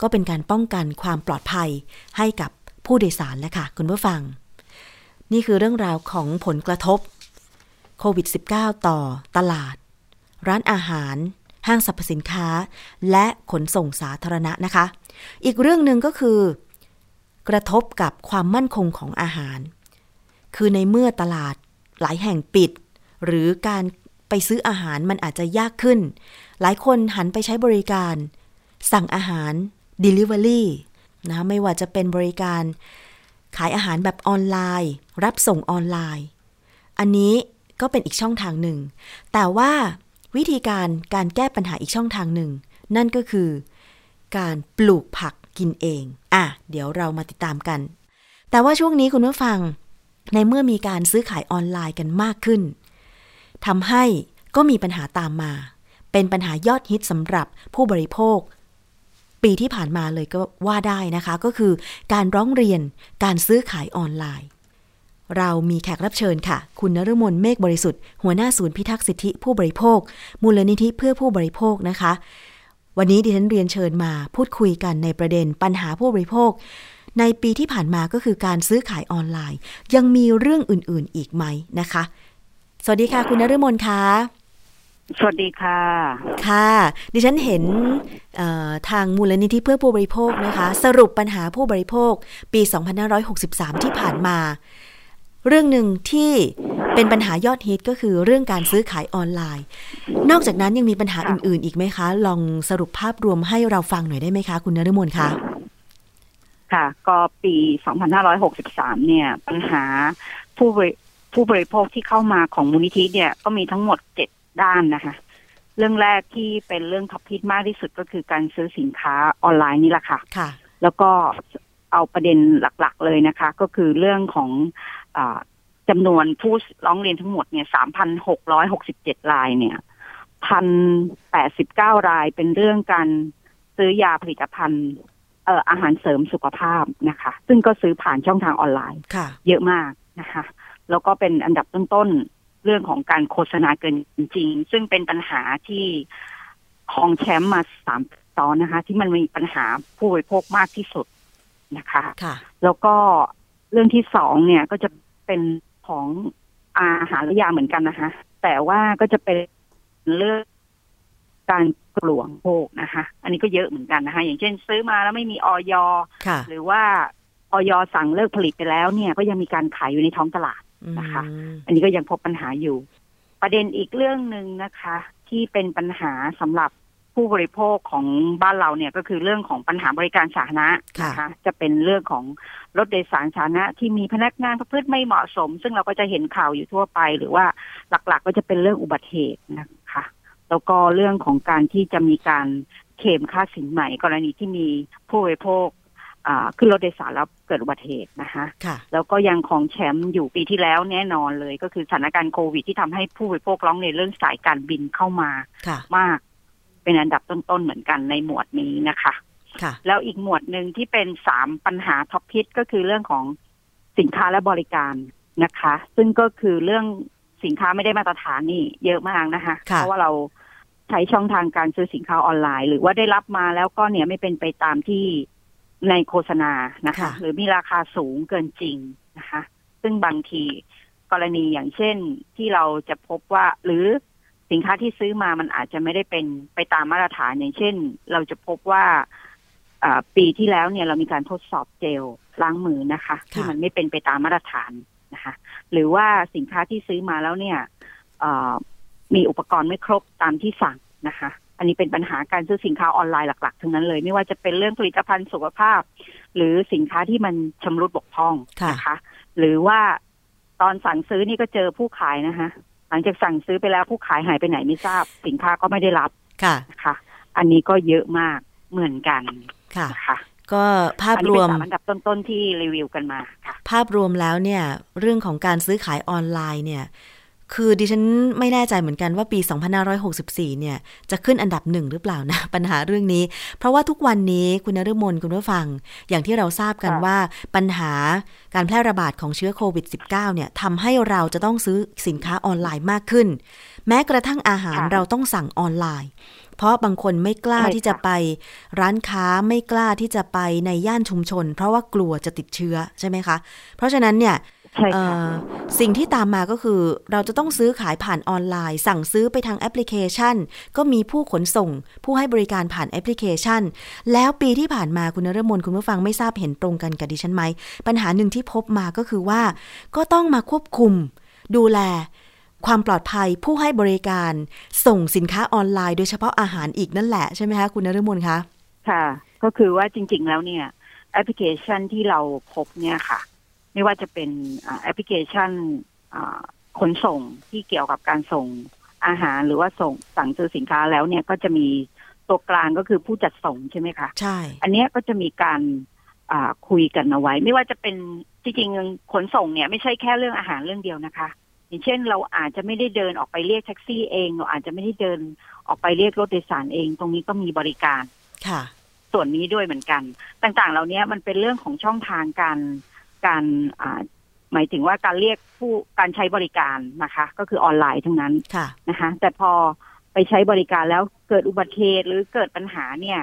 ก็เป็นการป้องกันความปลอดภัยให้กับผู้โดยสารแหละค่ะ คุณผู้ฟัง นี่คือเรื่องราวของผลกระทบโควิด -19 ต่อตลาด ร้านอาหาร ห้างสรรพสินค้า และขนส่งสาธารณะนะคะ อีกเรื่องหนึ่งก็คือ กระทบกับความมั่นคงของอาหาร คือในเมื่อตลาดหลายแห่งปิด หรือการไปซื้ออาหารมันอาจจะยากขึ้น หลายคนหันไปใช้บริการ สั่งอาหาร Delivery นะไม่ว่าจะเป็นบริการ ขายอาหารแบบออนไลน์ รับส่งออนไลน์ อันนี้ก็เป็นอีกช่องทางหนึ่ง แต่ว่า วิธีการการแก้ปัญหาอีกช่องทางหนึ่ง นั่นก็คือ การปลูกผักกินเอง อะ เดี๋ยวเรามาติดตามกัน แต่ว่าช่วงนี้คุณผู้ฟัง ในเมื่อมีการซื้อขายออนไลน์กันมากขึ้นทำให้ก็มีปัญหาตามมา เป็นปัญหายอดฮิตสำหรับผู้บริโภค ปีที่ผ่านมาเลยก็ว่าได้นะคะ ก็คือ การร้องเรียนการซื้อขายออนไลน์ เรามีแขกรับเชิญค่ะ คุณนฤมลเมฆบริสุทธิ์ หัวหน้าศูนย์พิทักษ์สิทธิผู้บริโภค มูลนิธิเพื่อผู้บริโภคนะคะ วันนี้ดิฉันเรียนเชิญมาพูดคุยกันในประเด็นปัญหาผู้บริโภค ในปีที่ผ่านมาก็คือการซื้อขายออนไลน์ ยังมีเรื่องอื่นๆอีกไหมนะคะ สวัสดีค่ะ คุณนฤมลค่ะสวัสดีค่ะ ค่ะ ดิฉันเห็นทางมูลนิธิเพื่อผู้บริโภคนะคะ สรุปปัญหาผู้บริโภค ปี 2563 ที่ผ่านมา เรื่องหนึ่งที่เป็นปัญหายอดฮิตก็คือเรื่องการซื้อขายออนไลน์ นอกจากนั้นยังมีปัญหาอื่น ๆ อีกไหมคะ ลองสรุปภาพรวมให้เราฟังหน่อยได้ไหมคะ คุณนฤมลคะค่ะ ก็ปี 2563 เนี่ย ปัญหาผู้บริผู้บริโภคที่เข้ามาของมูลนิธิเนี่ยก็มีทั้งหมดเจ็ดด้านนะคะ เรื่องแรกที่เป็นเรื่อง top hit มากที่สุดก็คือการซื้อสินค้าออนไลน์นี่แหละค่ะ ค่ะ แล้วก็เอาประเด็นหลัก ๆ เลยนะคะ ก็คือเรื่องของอา จำนวนผู้ร้องเรียนทั้งหมดเนี่ย3,667รายเนี่ย1,089รายเป็นเรื่องการซื้อยาผลิตภัณฑ์เอ่ออาหารเสริมสุขภาพนะคะ ซึ่งก็ซื้อผ่านช่องทางออนไลน์ค่ะเยอะมากนะคะ แล้วก็เป็นอันดับต้นๆเรื่องของการโฆษณาเกินจริง ซึ่งเป็นปัญหาที่ของแชมป์มาสามตอนนะคะ ที่มันมีปัญหาผู้บริโภคมากที่สุดนะคะค่ะแล้วก็เรื่องที่สองเนี่ยก็จะ เป็นของอาหารและยาเหมือนกันนะคะ แต่ว่าก็จะเป็นเรื่องการกลวงโภคนะคะ อันนี้ก็เยอะเหมือนกันนะคะ อย่างเช่นซื้อมาแล้วไม่มีออยค่ะหรือว่าออยสั่งเลิกผลิตไปแล้วเนี่ย ก็ยังมีการขายอยู่ในท้องตลาดนะคะอืมอันนี้ก็ยังพบปัญหาอยู่ ประเด็นอีกเรื่องหนึ่งนะคะ ที่เป็นปัญหาสำหรับ ผู้บริโภคของบ้านเราเนี่ยก็คือเรื่องของปัญหาบริการสาธารณะนะคะจะเป็นเรื่องของรถโดยสารสาธารณะที่มีพนักงานประพฤติไม่เหมาะสม ซึ่งเราก็จะเห็นข่าวอยู่ทั่วไป หรือว่าหลักๆ ก็จะเป็นเรื่องอุบัติเหตุนะคะแล้วก็เรื่องของการที่จะมีการเคลมค่าสินใหม่ กรณีที่มีผู้บริโภคอ่าขึ้นรถโดยสารแล้วเกิดอุบัติเหตุนะคะค่ะแล้วก็ยังของแชมป์อยู่ปีที่แล้วแน่นอนเลย ก็คือสถานการณ์โควิดที่ทำให้ผู้บริโภคร้องเรียนเรื่องสายการบินเข้ามาค่ะมาก เป็นอันดับต้นๆเหมือนกันในหมวดนี้นะคะค่ะ แล้วอีกหมวดหนึ่งที่เป็นสามปัญหาท็อปพิทก็คือเรื่องของสินค้าและบริการนะคะ ซึ่งก็คือเรื่องสินค้าไม่ได้มาตรฐานนี่เยอะมากนะคะค่ะเพราะว่าเราใช้ช่องทางการซื้อสินค้าออนไลน์ หรือว่าได้รับมาแล้วก็เนี่ยไม่เป็นไปตามที่ในโฆษณานะคะค่ะหรือมีราคาสูงเกินจริงนะคะ ซึ่งบางทีกรณีอย่างเช่นที่เราจะพบว่าหรือ สินค้าที่ซื้อมามันอาจจะไม่ได้เป็นไปตามมาตรฐานอย่างเช่น เราจะพบว่าอ่าปีที่แล้วเนี่ยเรามีการทดสอบเจลล้างมือนะคะ ที่มันไม่เป็นไปตามมาตรฐานนะคะ หรือว่าสินค้าที่ซื้อมาแล้วเนี่ยเอ่อมีอุปกรณ์ไม่ครบตามที่สั่งนะคะ อันนี้เป็นปัญหาการซื้อสินค้าออนไลน์หลัก ๆ ทั้งนั้นเลย ไม่ว่าจะเป็นเรื่องผลิตภัณฑ์สุขภาพ หรือสินค้าที่มันชำรุดบกพร่องค่ะนะคะ หรือว่าตอนสั่งซื้อนี่ก็เจอผู้ขายนะคะ หลังจากสั่งซื้อไปแล้วผู้ขายหายไปไหนไม่ทราบ สินค้าก็ไม่ได้รับค่ะนะคะอันนี้ก็เยอะมากเหมือนกันค่ะนะคะก็ภาพอันรนี้วเป็นมสามอันดับต้นๆที่รีวิวกันมาค่ะภาพรวมแล้วเนี่ย เรื่องของการซื้อขายออนไลน์เนี่ย คือดิฉันไม่แน่ใจเหมือนกันว่าปี 2564 เนี่ย จะขึ้นอันดับหนึ่งหรือเปล่านะ ปัญหาเรื่องนี้ เพราะว่าทุกวันนี้คุณนฤมลคุณผู้ฟัง อย่างที่เราทราบกันค่ะว่าปัญหาการแพร่ระบาดของเชื้อโควิด -19 เนี่ยทำให้เราจะต้องซื้อสินค้าออนไลน์มากขึ้น แม้กระทั่งอาหารเราต้องสั่งออนไลน์ เพราะบางคนไม่กล้าใช่ค่ะที่จะไป ร้านค้าไม่กล้าที่จะไปในย่านชุมชน เพราะว่ากลัวจะติดเชื้อใช่ไหมคะ เพราะฉะนั้นเนี่ย ใช่ค่ะสิ่งที่ตามมาก็คือเราจะต้องซื้อขายผ่านออนไลน์ สั่งซื้อไปทางแอปพลิเคชัน ก็มีผู้ขนส่ง ผู้ให้บริการผ่านแอปพลิเคชัน แล้วปีที่ผ่านมาคุณนรมนคุณผู้ฟังไม่ทราบเห็นตรงกันกับดิฉันไหม ปัญหาหนึ่งที่พบมาก็คือว่า ก็ต้องมาควบคุม ดูแล ความปลอดภัยผู้ให้บริการ ส่งสินค้าออนไลน์โดยเฉพาะอาหารอีกนั่นแหละใช่ไหมคะคุณนรมนคะค่ะ ก็คือว่าจริง ๆ แล้วเนี่ยแอปพลิเคชันที่เราพบเนี่ยค่ะ ไม่ว่าจะเป็นอ่าแอปพลิเคชันอ่าขนส่งที่เกี่ยวกับการส่งอาหารหรือว่าส่งสั่งซื้อสินค้าแล้วเนี่ยก็จะมีตัวกลางก็คือผู้จัดส่งใช่ไหมคะใช่ อันเนี้ยก็จะมีการอ่าคุยกันเอาไว้ ไม่ว่าจะเป็นจริงๆขนส่งเนี่ยไม่ใช่แค่เรื่องอาหารเรื่องเดียวนะคะ อย่างเช่น เราอาจจะไม่ได้เดินออกไปเรียกแท็กซี่เอง เราอาจจะไม่ได้เดินออกไปเรียกรถโดยสารเอง ตรงนี้ก็มีบริการค่ะ ส่วนนี้ด้วยเหมือนกัน ต่างๆ เหล่านี้มันเป็นเรื่องของช่องทางการ การอ่าหมายถึงว่าการเรียกผู้การใช้บริการนะคะ ก็คือออนไลน์ทั้งนั้นค่ะนะคะ แต่พอไปใช้บริการแล้วเกิดอุบัติเหตุหรือเกิดปัญหาเนี่ย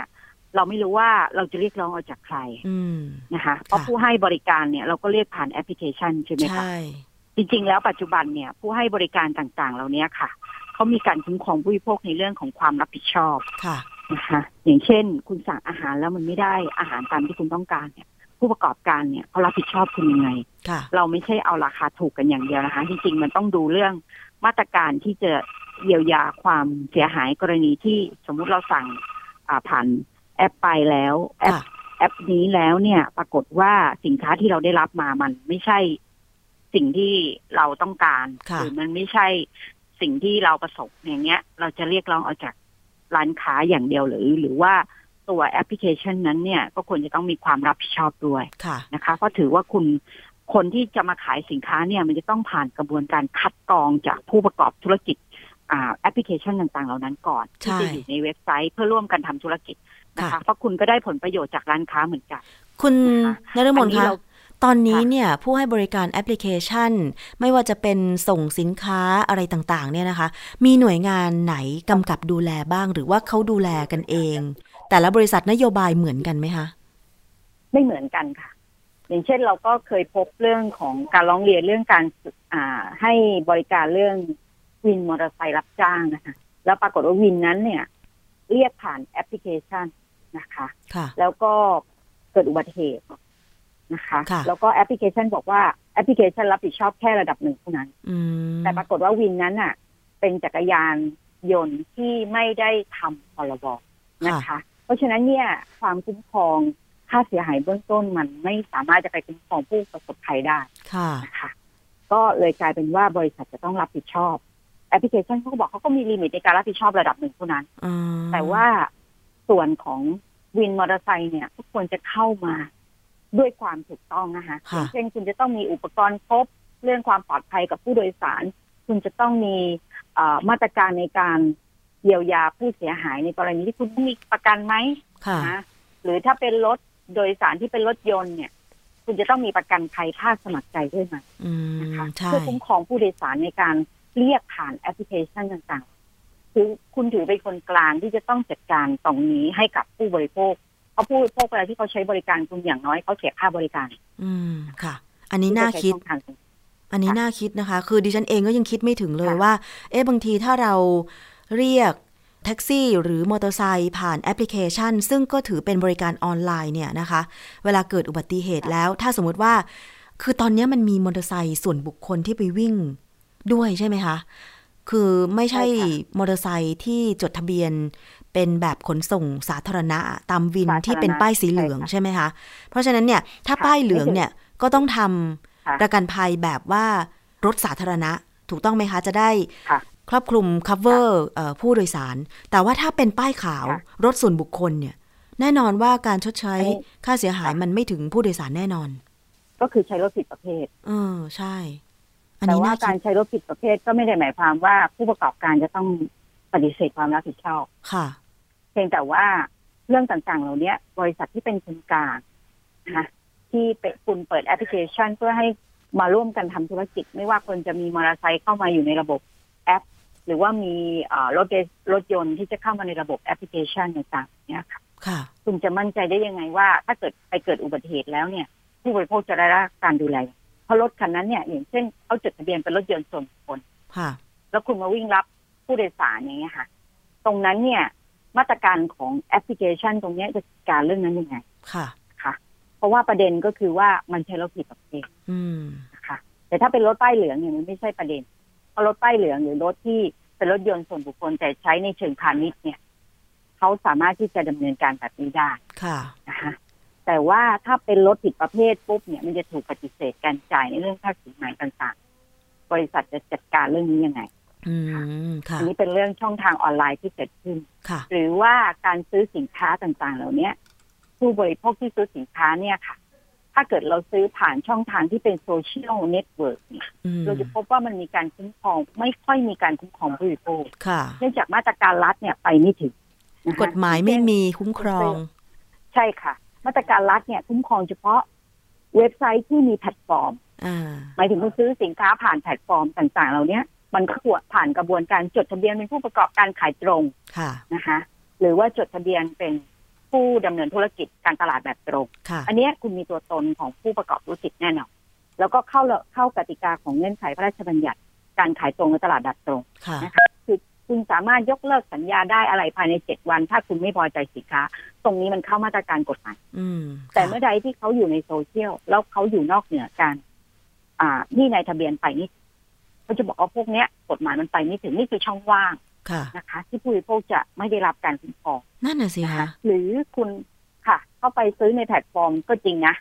เราไม่รู้ว่าเราจะเรียกร้องเอาจากใครอืมนะคะเพราะผู้ให้บริการเนี่ยเราก็เรียกผ่านแอปพลิเคชันใช่ไหมคะใช่จริง ๆ แล้วปัจจุบันเนี่ย ผู้ให้บริการต่างๆ เหล่านี้ค่ะเขามีการคุ้มครองผู้บริโภคในเรื่องของความรับผิดชอบค่ะนะคะอย่างเช่น คุณสั่งอาหารแล้วมันไม่ได้อาหารตามที่คุณต้องการเนี่ย ผู้ประกอบการเนี่ยเขารับผิดชอบคุณยังไงค่ะเราไม่ใช่เอาราคาถูกกันอย่างเดียวนะคะ จริงๆ มันต้องดูเรื่องมาตรการที่จะเยียวยาความเสียหายกรณีที่สมมุติเราสั่งอ่าผ่านแอปไปแล้วแอปค่ะแอปนี้แล้วเนี่ย ปรากฏว่าสินค้าที่เราได้รับมามันไม่ใช่สิ่งที่เราต้องการค่ะหรือมันไม่ใช่สิ่งที่เราประสบอย่างเงี้ย เราจะเรียกร้องเอาจากร้านค้าอย่างเดียวหรือ หรือว่า ตัวแอปพลิเคชันนั้นเนี่ยก็ควรจะต้องมีความรับผิดชอบด้วยค่ะนะคะ เพราะถือว่าคุณคนที่จะมาขายสินค้าเนี่ย มันจะต้องผ่านกระบวนการคัดกรองจากผู้ประกอบธุรกิจอ่าแอปพลิเคชันต่างๆ เหล่านั้นก่อนที่ใช่จะอยู่ในเว็บไซต์เพื่อร่วมกันทำธุรกิจนะคะค่ะเพราะคุณก็ได้ผลประโยชน์จากร้านค้าเหมือนกัน คุณนะคะนฤมลอันนี้คะเราตอนนี้ค่ะเนี่ยผู้ให้บริการแอปพลิเคชัน ไม่ว่าจะเป็นส่งสินค้าอะไรต่างๆ เนี่ยนะคะ มีหน่วยงานไหนกำกับดูแลบ้าง หรือว่าเขาดูแลกันเอง แต่ละบริษัทนโยบายเหมือนกันไหมคะ ไม่เหมือนกันค่ะ อย่างเช่นเราก็เคยพบเรื่องของการร้องเรียนเรื่องการอ่าให้บริการเรื่องวินมอเตอร์ไซค์รับจ้างนะคะ แล้วปรากฏว่าวินนั้นเนี่ย เรียกผ่านแอปพลิเคชันนะคะค่ะแล้วก็เกิดอุบัติเหตุนะคะค่ะแล้วก็แอปพลิเคชันบอกว่าแอปพลิเคชันรับผิดชอบแค่ระดับหนึ่งเท่านั้นอืมแต่ปรากฏว่าวินนั้นอะ เป็นจักรยานยนต์ที่ไม่ได้ทำพรบนะคะ เพราะฉะนั้นเนี่ยความคุ้มครองค่าเสียหายเบื้องต้นมันไม่สามารถจะไปคุ้มครองผู้ประสบภัยได้ค่ะนะคะก็เลยกลายเป็นว่าบริษัทจะต้องรับผิดชอบ แอปพลิเคชันเขาก็บอกเขาก็มี limit ในการรับผิดชอบระดับหนึ่งเท่านั้นอืมแต่ว่าส่วนของวินมอเตอร์ไซค์เนี่ยทุกคนจะเข้ามาด้วยความถูกต้องนะคะค่ะย่างเช่นคุณจะต้องมีอุปกรณ์ครบเรื่องความปลอดภัยกับผู้โดยสาร คุณจะต้องมีเอ่อมาตรการในการ เยียวยาผู้เสียหายในกรณีที่คุณต้องมีประกันไหมค่ะนะหรือถ้าเป็นรถโดยสารที่เป็นรถยนต์เนี่ย คุณจะต้องมีประกันภัยภาคสมัครใจด้วยไหมอืมนะคะใช่เพื่อคุ้มครองผู้โดยสารในการเรียกผ่านแอปพลิเคชันต่างๆคือคุณถือเป็นคนกลางที่จะต้องจัดการตรงนี้ให้กับผู้บริโภคเพราะผู้บริโภคเวลาที่เขาใช้บริการคุณอย่างน้อยเขาเสียค่าบริการ อืมค่ะ อันนี้น่าที่จะใช้คิดช่องทางตรงนี้อันนี้ค่ะน่าคิดนะคะ คือดิฉันเองก็ยังคิดไม่ถึงเลยค่ะว่า เอ๊ะบางทีถ้าเรา เรียกแท็กซี่หรือมอเตอร์ไซค์ผ่านแอปพลิเคชัน ซึ่งก็ถือเป็นบริการออนไลน์เนี่ยนะคะ เวลาเกิดอุบัติเหตุแล้ว ถ้าสมมุติว่า คือตอนนี้มันมีมอเตอร์ไซค์ส่วนบุคคลที่ไปวิ่งด้วยใช่ไหมคะ คือไม่ใช่ใช่ค่ะมอเตอร์ไซค์ที่จดทะเบียนเป็นแบบขนส่งสาธารณะตามวินสาธารณะที่เป็นป้ายสีเหลืองใช่ค่ะใช่ไหมคะ เพราะฉะนั้นเนี่ยถ้าค่ะป้ายเหลืองเนี่ยก็ต้องทำค่ะประกันภัยแบบว่ารถสาธารณะถูกต้องไหมคะ จะได้ ค่ะครอบคลุม cover เอ่อผู้โดยสาร แต่ว่าถ้าเป็นป้ายขาวค่ะรถส่วนบุคคลเนี่ย แน่นอนว่าการชดใช้อันนี้ค่าเสียหายค่ะมันไม่ถึงผู้โดยสารแน่นอน ก็คือใช้รถผิดประเภทเออใช่ อันแต่นี้ว่าน่าการคิดใช้รถผิดประเภทก็ไม่ได้หมายความว่าผู้ประกอบการจะต้องปฏิเสธความรับผิดชอบค่ะ เพียงแต่ว่าเรื่องต่างๆ เหล่านี้บริษัทที่เป็นคนกลางนะคะที่เป็นคุณเปิดแอปพลิเคชันเพื่อให้มาร่วมกันทำธุรกิจ ไม่ว่าคนจะมีมอเตอร์ไซค์เข้ามาอยู่ในระบบแอป หรือว่ามีเอ่อรถเดรถยนต์ที่จะเข้ามาในระบบแอปพลิเคชันต่างๆเนี่ยค่ะค่ะคุณจะมั่นใจได้ยังไงว่า ถ้าเกิดไปเกิดอุบัติเหตุแล้วเนี่ย ผู้บริโภคจะได้รับการดูแล เพราะรถคันนั้นเนี่ยอย่างเช่นเขาจดทะเบียนเป็นรถยนต์ส่วนบุคคลค่ะ แล้วคุณมาวิ่งรับผู้โดยสารอย่างเงี้ยค่ะ ตรงนั้นเนี่ยมาตรการของแอปพลิเคชันตรงเนี้ยจะจัดการเรื่องนั้นยังไง ค่ะ ค่ะ เพราะว่าประเด็นก็คือว่ามันใช้รถผิดประเภทอืมนะคะแต่ถ้าเป็นรถป้ายเหลืองเนี่ยมันไม่ใช่ประเด็น เพราะรถป้ายเหลืองหรือรถที่เป็นรถยนต์ส่วนบุคคลแต่ใช้ในเชิงพาณิชย์เนี่ยเขาสามารถที่จะดำเนินการแบบนี้ได้ค่ะนะคะแต่ว่าถ้าเป็นรถผิดประเภทปุ๊บเนี่ยมันจะถูกปฏิเสธการจ่ายในเรื่องค่าสินไหมต่างๆ บริษัทจะจัดการเรื่องนี้ยังไงอืมค่ะอันนี้เป็นเรื่องช่องทางออนไลน์ที่เกิดขึ้นค่ะหรือว่าการซื้อสินค้าต่างๆ เหล่านี้ผู้บริโภคที่ซื้อสินค้าเนี่ยค่ะ ถ้าเกิดเราซื้อผ่านช่องทางที่เป็น social network เนี่ยอืมเราจะพบว่ามันมีการคุ้มครองไม่ค่อยมีการคุ้มครองผู้บริโภคค่ะเนื่องจากมาตรการรัฐเนี่ยไปไม่ถึงนะคะกฎหมายไม่มีคุ้มครอง ใช่ค่ะ มาตรการรัฐเนี่ยคุ้มครองเฉพาะเว็บไซต์ที่มีแพลตฟอร์มอ่าหมายถึงคุณซื้อสินค้าผ่านแพลตฟอร์มต่างๆเหล่านี้มันก็ควรผ่านกระบวนการจดทะเบียนเป็นผู้ประกอบการขายตรงค่ะนะคะ หรือว่าจดทะเบียนเป็น ผู้ดำเนินธุรกิจการตลาดแบบตรงค่ะอันเนี้ยคุณมีตัวตนของผู้ประกอบธุรกิจแน่นอนแล้วก็เข้าเข้ากติกาของเงื่อนไขพระราชบัญญัติ การขายตรงในตลาดแบบตรงค่ะนะคะคือคุณสามารถยกเลิกสัญญาได้อะไรภายในเจ็ดวัน ถ้าคุณไม่พอใจสินค้า ตรงนี้มันเข้ามาตรการกฎหมายอืมแต่ค่ะเมื่อใดที่เขาอยู่ในโซเชียลแล้วเขาอยู่นอกเหนือการอ่านี่ในทะเบียนไปนี่เขาจะบอกว่าพวกเนี้ย กฎหมายมันไปไม่ถึงนี่คือช่องว่างค่ะ นะคะ ที่ผู้บริโภคจะไม่ได้รับการคุ้มครองนั่นน่ะสินะคะคะหรือคุณค่ะ เข้าไปซื้อในแพลตฟอร์มก็จริงนะ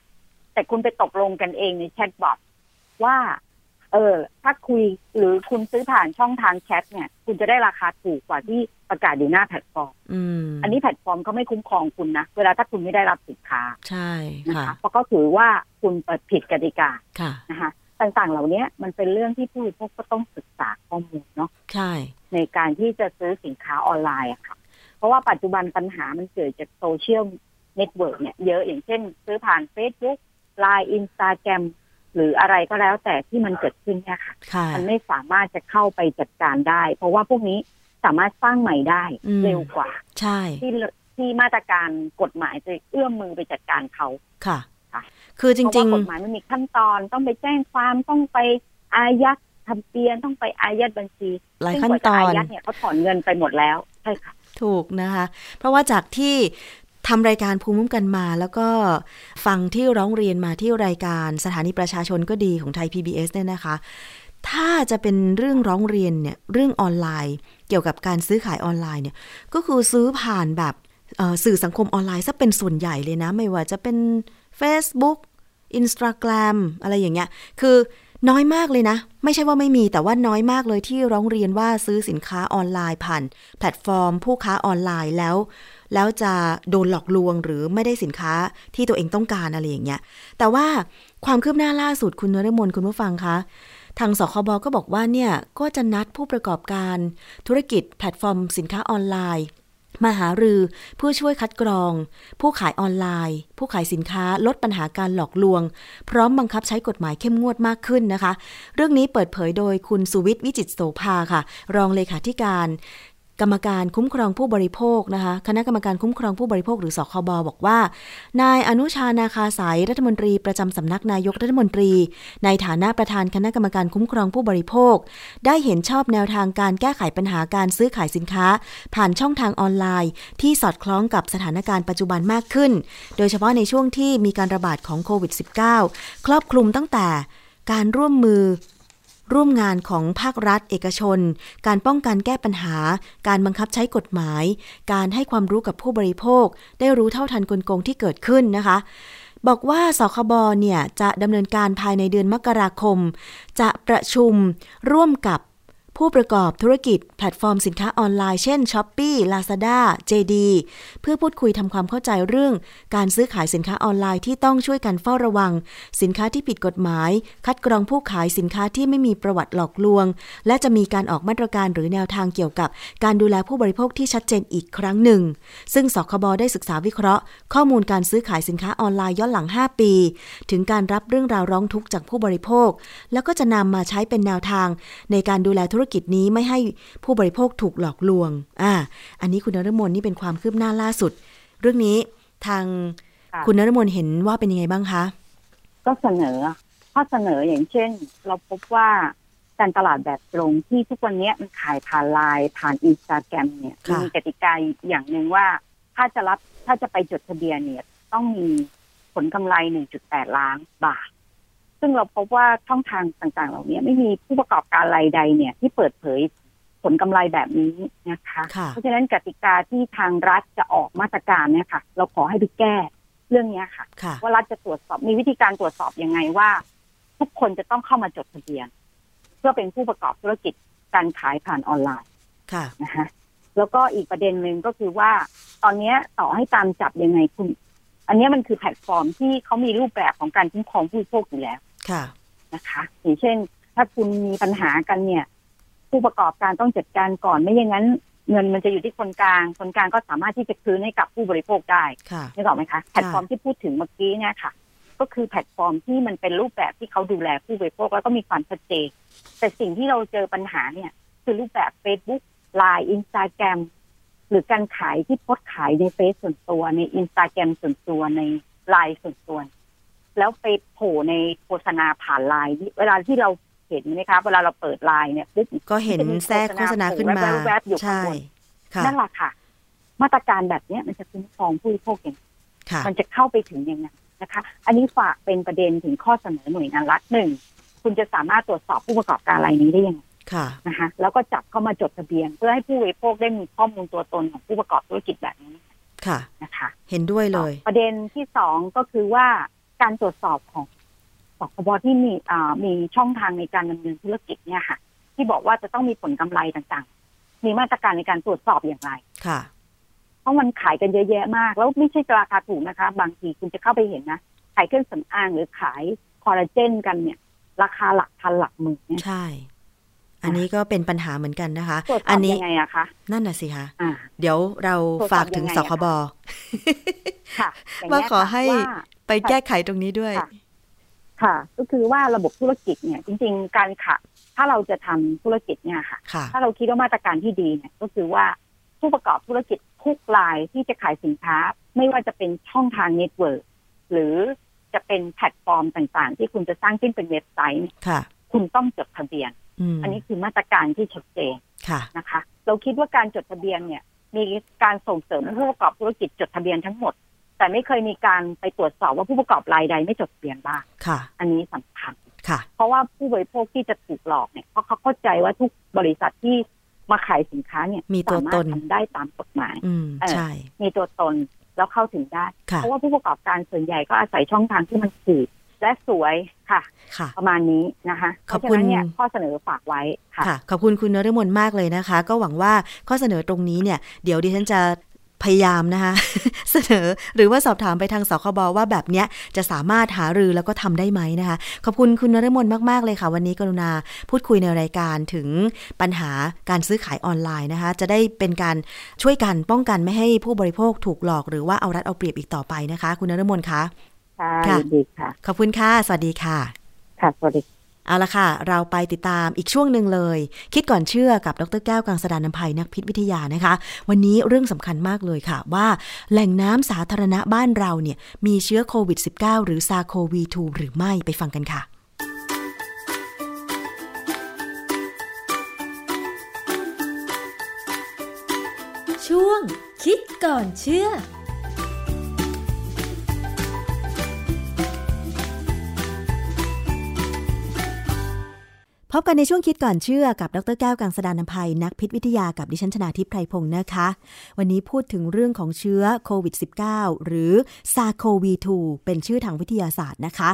แต่คุณไปตกลงกันเองใน chat box ว่า เออ ถ้าคุยหรือคุณซื้อผ่านช่องทางแชทเนี่ย คุณจะได้ราคาถูกกว่าที่ประกาศอยู่หน้าแพลตฟอร์มอืมอันนี้แพลตฟอร์มเขาไม่คุ้มครองคุณนะ เวลาถ้าคุณไม่ได้รับสินค้า ใช่นะค่ะคะเพราะเขาถือว่าคุณเปิดผิดกติกาค่ะนะคะ ต่างๆ เหล่านี้มันเป็นเรื่องที่ผู้บริโภคก็ต้องศึกษาข้อมูลเนาะใช่ ในการที่จะซื้อสินค้าออนไลน์อะค่ะ เพราะว่าปัจจุบันปัญหามันเกิดจาก social network เนี่ยเยอะอย่างเช่น ซื้อผ่าน Facebook Line Instagram หรืออะไรก็แล้วแต่ที่มันเกิดขึ้นเนี่ยค่ะค่ะมันไม่สามารถจะเข้าไปจัดการได้ เพราะว่าพวกนี้สามารถสร้างใหม่ได้อืมเร็วกว่า ใช่ที่ที่มาตรการกฎหมายจะเอื้อมมือไปจัดการเขาค่ะ ค่ะคือจเพราะริงว่ากฎหมายมันมีขั้นตอนต้องไปแจ้งความต้องไปอายัดทำเปียนต้องไปอายัดบัญชีๆหลายซึ่งขั้นกว่าตจะออานยัดเนี่ยเขาถอนเงินไปหมดแล้วใช่ค่ะถูกนะคะ เพราะว่าจากที่ทำรายการภูมิคุ้มกันมา แล้วก็ฟังที่ร้องเรียนมาที่รายการสถานีประชาชนก็ดีของไทย PBS เนี่ยนะคะ ถ้าจะเป็นเรื่องร้องเรียนเนี่ยเรื่องออนไลน์ เกี่ยวกับการซื้อขายออนไลน์เนี่ยก็คือซื้อผ่านแบบเอ่อสื่อสังคมออนไลน์ซะเป็นส่วนใหญ่เลยนะ ไม่ว่าจะเป็น Facebook Instagram อะไรอย่างเงี้ย คือน้อยมากเลยนะ ไม่ใช่ว่าไม่มีแต่ว่าน้อยมากเลยที่ร้องเรียนว่าซื้อสินค้าออนไลน์ผ่านแพลตฟอร์ม ผู้ค้าออนไลน์แล้ว แล้วจะโดนหลอกลวงหรือไม่ได้สินค้าที่ตัวเองต้องการอะไรอย่างเงี้ย แต่ว่าความคืบหน้าล่าสุดคุณนรมนคุณผู้ฟังคะทางสคบก็บอกว่าเนี่ยก็จะนัดผู้ประกอบการธุรกิจแพลตฟอร์มสินค้าออนไลน์ มาหารือเพื่อช่วยคัดกรอง ผู้ขายออนไลน์ ผู้ขายสินค้าลดปัญหาการหลอกลวง พร้อมบังคับใช้กฎหมายเข้มงวดมากขึ้นนะคะ เรื่องนี้เปิดเผยโดยคุณสุวิทย์วิจิตโสภาค่ะ รองเลขาธิการ กรรมการคุ้มครองผู้บริโภคนะคะคณะกรรมการคุ้มครองผู้บริโภคหรือสคบบอกว่า นายอนุชานาคาสายรัฐมนตรีประจำสำนักนายกรัฐมนตรี ในฐานะประธานคณะกรรมการคุ้มครองผู้บริโภค ได้เห็นชอบแนวทางการแก้ไขปัญหาการซื้อขายสินค้า ผ่านช่องทางออนไลน์ ที่สอดคล้องกับสถานการณ์ปัจจุบันมากขึ้น โดยเฉพาะในช่วงที่มีการระบาดของโควิด -19 ครอบคลุมตั้งแต่การร่วมมือ ร่วมงานของภาครัฐเอกชน การป้องกันแก้ปัญหา การบังคับใช้กฎหมาย การให้ความรู้กับผู้บริโภค ได้รู้เท่าทันกลโกงที่เกิดขึ้นนะคะ บอกว่าสคบเนี่ยจะดำเนินการภายในเดือนมกราคม จะประชุมร่วมกับ ผู้ประกอบธุรกิจแพลตฟอร์มสินค้าออนไลน์เช่น s h อ p e e Lazada JD เพื่อพูดคุยทำความเข้าใจเรื่อง การซื้อขายสินค้าออนไลน์ที่ต้องช่วยกันเฝ้าระวัง สินค้าที่ผิดกฎหมาย คัดกรองผู้ขายสินค้าที่ไม่มีประวัติหลอกลวง และจะมีการออกมาตรการหรือแนวทางเกี่ยวกับ การดูแลผู้บริโภคที่ชัดเจนอีกครั้งหนึ่ง ซึ่งสคบได้ศึกษาวิเคราะห์ ข้อมูลการซื้อขายสินค้าออนไลน์ย้อนหลัง 5 ปี ถึงการรับเรื่องราวร้องทุกข์จากผู้บริโภค แล้วก็จะนำมาใช้เป็นแนวทาง ในการดูแลธุรกิจนี้ไม่ให้ผู้บริโภคถูกหลอกลวง อ่า อันนี้คุณนรมนนี่เป็นความคืบหน้าล่าสุด เรื่องนี้ทางค่ะคุณนรมนเห็นว่าเป็นยังไงบ้างคะ ก็เสนอข้อเสนออย่างเช่น เราพบว่าการตลาดแบบตรงที่ทุกวันนี้มันขายผ่านไลน์ผ่านอินสตาแกรมเนี่ยค่ะมีกติกาอย่างหนึ่งว่า ถ้าจะรับถ้าจะไปจดทะเบียนเนี่ย ต้องมีผลกำไร 1.8 ล้านบาท ซึ่งเราพบว่าช่องทางต่างๆ เหล่านี้ไม่มีผู้ประกอบการรายใดเนี่ย ที่เปิดเผยผลกำไรแบบนี้นะคะค่ะเพราะฉะนั้นกติกาที่ทางรัฐจะออกมาตรการเนี่ยค่ะ เราขอให้ไปแก้เรื่องเนี้ยค่ะค่ะ ว่ารัฐจะตรวจสอบมีวิธีการตรวจสอบยังไงว่า ทุกคนจะต้องเข้ามาจดทะเบียน เพื่อเป็นผู้ประกอบธุรกิจการขายผ่านออนไลน์ค่ะนะคะแล้วก็อีกประเด็นหนึ่งก็คือว่า ตอนเนี้ยต่อให้ตามจับยังไงคุณ อันเนี้ยมันคือแพลตฟอร์มที่เขามีรูปแบบของการคุ้มครองผู้บริโภคอยู่แล้ว ค่ะนะคะอย่างเช่น ถ้าคุณมีปัญหากันเนี่ย ผู้ประกอบการต้องจัดการก่อนไม่อย่างนั้น เงินมันจะอยู่ที่คนกลาง คนกลางก็สามารถที่จะคืนให้กับผู้บริโภคได้ค่ะนึกออกไหมคะแพลตฟอร์มที่พูดถึงเมื่อกี้เนี่ยค่ะ ก็คือแพลตฟอร์มที่มันเป็นรูปแบบที่เขาดูแลผู้บริโภคแล้วก็มีความชัดเจนแต่สิ่งที่เราเจอปัญหาเนี่ย คือรูปแบบ Facebook Line Instagram หรือการขายที่โพสต์ขายใน Face ส่วนตัวในอินสตาแกรมส่วนตัวในไลน์ส่วนตัว แล้วไปโผล่ในโฆษณาผ่านไลน์เวลาที่เราเห็นไหมคะเวลาเราเปิดไลน์เนี่ยปุ๊บก็เห็นแทรกโฆษณาขึ้นมาแวบๆอยู่ข้างใช่บนค่ะนั่นแหละค่ะ มาตรการแบบเนี้ยมันจะคุ้มครองผู้บริโภคอย่างค่ะมันจะเข้าไปถึงยังไงนะคะ อันนี้ฝากเป็นประเด็นถึงข้อเสนอหน่วยงานรัฐหนึ่งคุณจะสามารถตรวจสอบผู้ประกอบการรายนี้ได้ยังไงค่ะนะคะแล้วก็จับเข้ามาจดทะเบียน เพื่อให้ผู้บริโภคได้มีข้อมูลตัวตนของผู้ประกอบธุรกิจแบบนี้ค่ะนะคะ เห็นด้วยเลย ประเด็นที่สองก็คือว่า การตรวจสอบของขสคบที่มีอ่ามีช่องทางในการดำเนินธุรกิจเนี่ยค่ะ ที่บอกว่าจะต้องมีผลกำไรต่างๆ มีมาตรการในการตรวจสอบอย่างไรค่ะ เพราะมันขายกันเยอะแยะมาก แล้วไม่ใช่ราคาถูกนะคะ บางทีคุณจะเข้าไปเห็นนะ ขายเครื่องสำอางหรือขายคอลลาเจนกันเนี่ย ราคาหลักพันหลักหมื่นเนี่ยใช่อันนี้ก็เป็นปัญหาเหมือนกันนะคะตรวจสอัอบนี้ยังไงอะคะนั่นน่ะสิคะอ่าเดี๋ยวเราตรวจสอบฝากถึงยังไงสอะคคะบค่ะย่งว่าเงี้ยขอค่ะให้ว่า ไปแก้ไขตรงนี้ด้วยค่ะค่ะ ก็คือว่าระบบธุรกิจเนี่ย จริง ๆ การขายถ้าเราจะทำธุรกิจเนี่ยค่ะค่ะ ถ้าเราคิดว่ามาตรการที่ดีเนี่ย ก็คือว่าผู้ประกอบธุรกิจทุกรายที่จะขายสินค้า ไม่ว่าจะเป็นช่องทาง network หรือจะเป็นแพลตฟอร์มต่างๆ ที่คุณจะสร้างขึ้นเป็นเว็บไซต์เนี่ยค่ะ คุณต้องจดทะเบียนอืมอันนี้คือมาตรการที่ชัดเจนค่ะนะคะ เราคิดว่าการจดทะเบียนเนี่ย มีการส่งเสริมให้ผู้ประกอบธุรกิจจดทะเบียนทั้งหมด แต่ไม่เคยมีการไปตรวจสอบว่าผู้ประกอบรายใดไม่จดทะเบียนบ้างค่ะ อันนี้สำคัญค่ะ เพราะว่าผู้บริโภคที่จะถูกหลอกเนี่ยเพราะเขาเข้าใจว่าทุกบริษัทที่มาขายสินค้าเนี่ยมีตัวสามารถตนทำได้ตามกฎหมายอืมเออใช่ มีตัวตนแล้วเข้าถึงได้ค่ะเพราะว่าผู้ประกอบการส่วนใหญ่ก็อาศัยช่องทางที่มันถูกและสวยค่ะค่ะ ประมาณนี้นะคะขอบเพราะคุณฉะนั้นเนี่ยข้อเสนอฝากไว้ค่ะค่ะขอบคุณคุณนฤมลมากเลยนะคะ ก็หวังว่าข้อเสนอตรงนี้เนี่ย เดี๋ยวดิฉันจะ พยายามนะคะเสนอหรือว่าสอบถามไปทางสคบว่าแบบเนี้ยจะสามารถหารือแล้วก็ทำได้ไหมนะคะ ขอบคุณคุณนฤมลมาก ๆ เลยค่ะ วันนี้กรุณาพูดคุยในรายการถึงปัญหาการซื้อขายออนไลน์นะคะ จะได้เป็นการช่วยกันป้องกันไม่ให้ผู้บริโภคถูกหลอกหรือว่าเอารัดเอาเปรียบอีกต่อไปนะคะ คุณนฤมลคะค่ะค่ะยินดีค่ะ ขอบคุณค่ะ สวัสดีค่ะ ค่ะสวัสดี เอาละค่ะ เราไปติดตามอีกช่วงหนึ่งเลย คิดก่อนเชื่อกับดรแก้วกังสดานนภัยนักพิษวิทยานะคะ วันนี้เรื่องสำคัญมากเลยค่ะว่า แหล่งน้ำสาธารณะบ้านเราเนี่ย มีเชื้อโควิด -19 หรือซาโควี2หรือไม่ไปฟังกันค่ะช่วงคิดก่อนเชื่อ พบกันในช่วงคิดก่อนเชื่อกับดรแก้วกังสดานนภัย นักพิษวิทยากับดิฉันชนาทิพไพรพงศ์นะคะ วันนี้พูดถึงเรื่องของเชื้อโควิด -19 หรือซาโควี2เป็นชื่อทางวิทยาศาสตร์นะคะ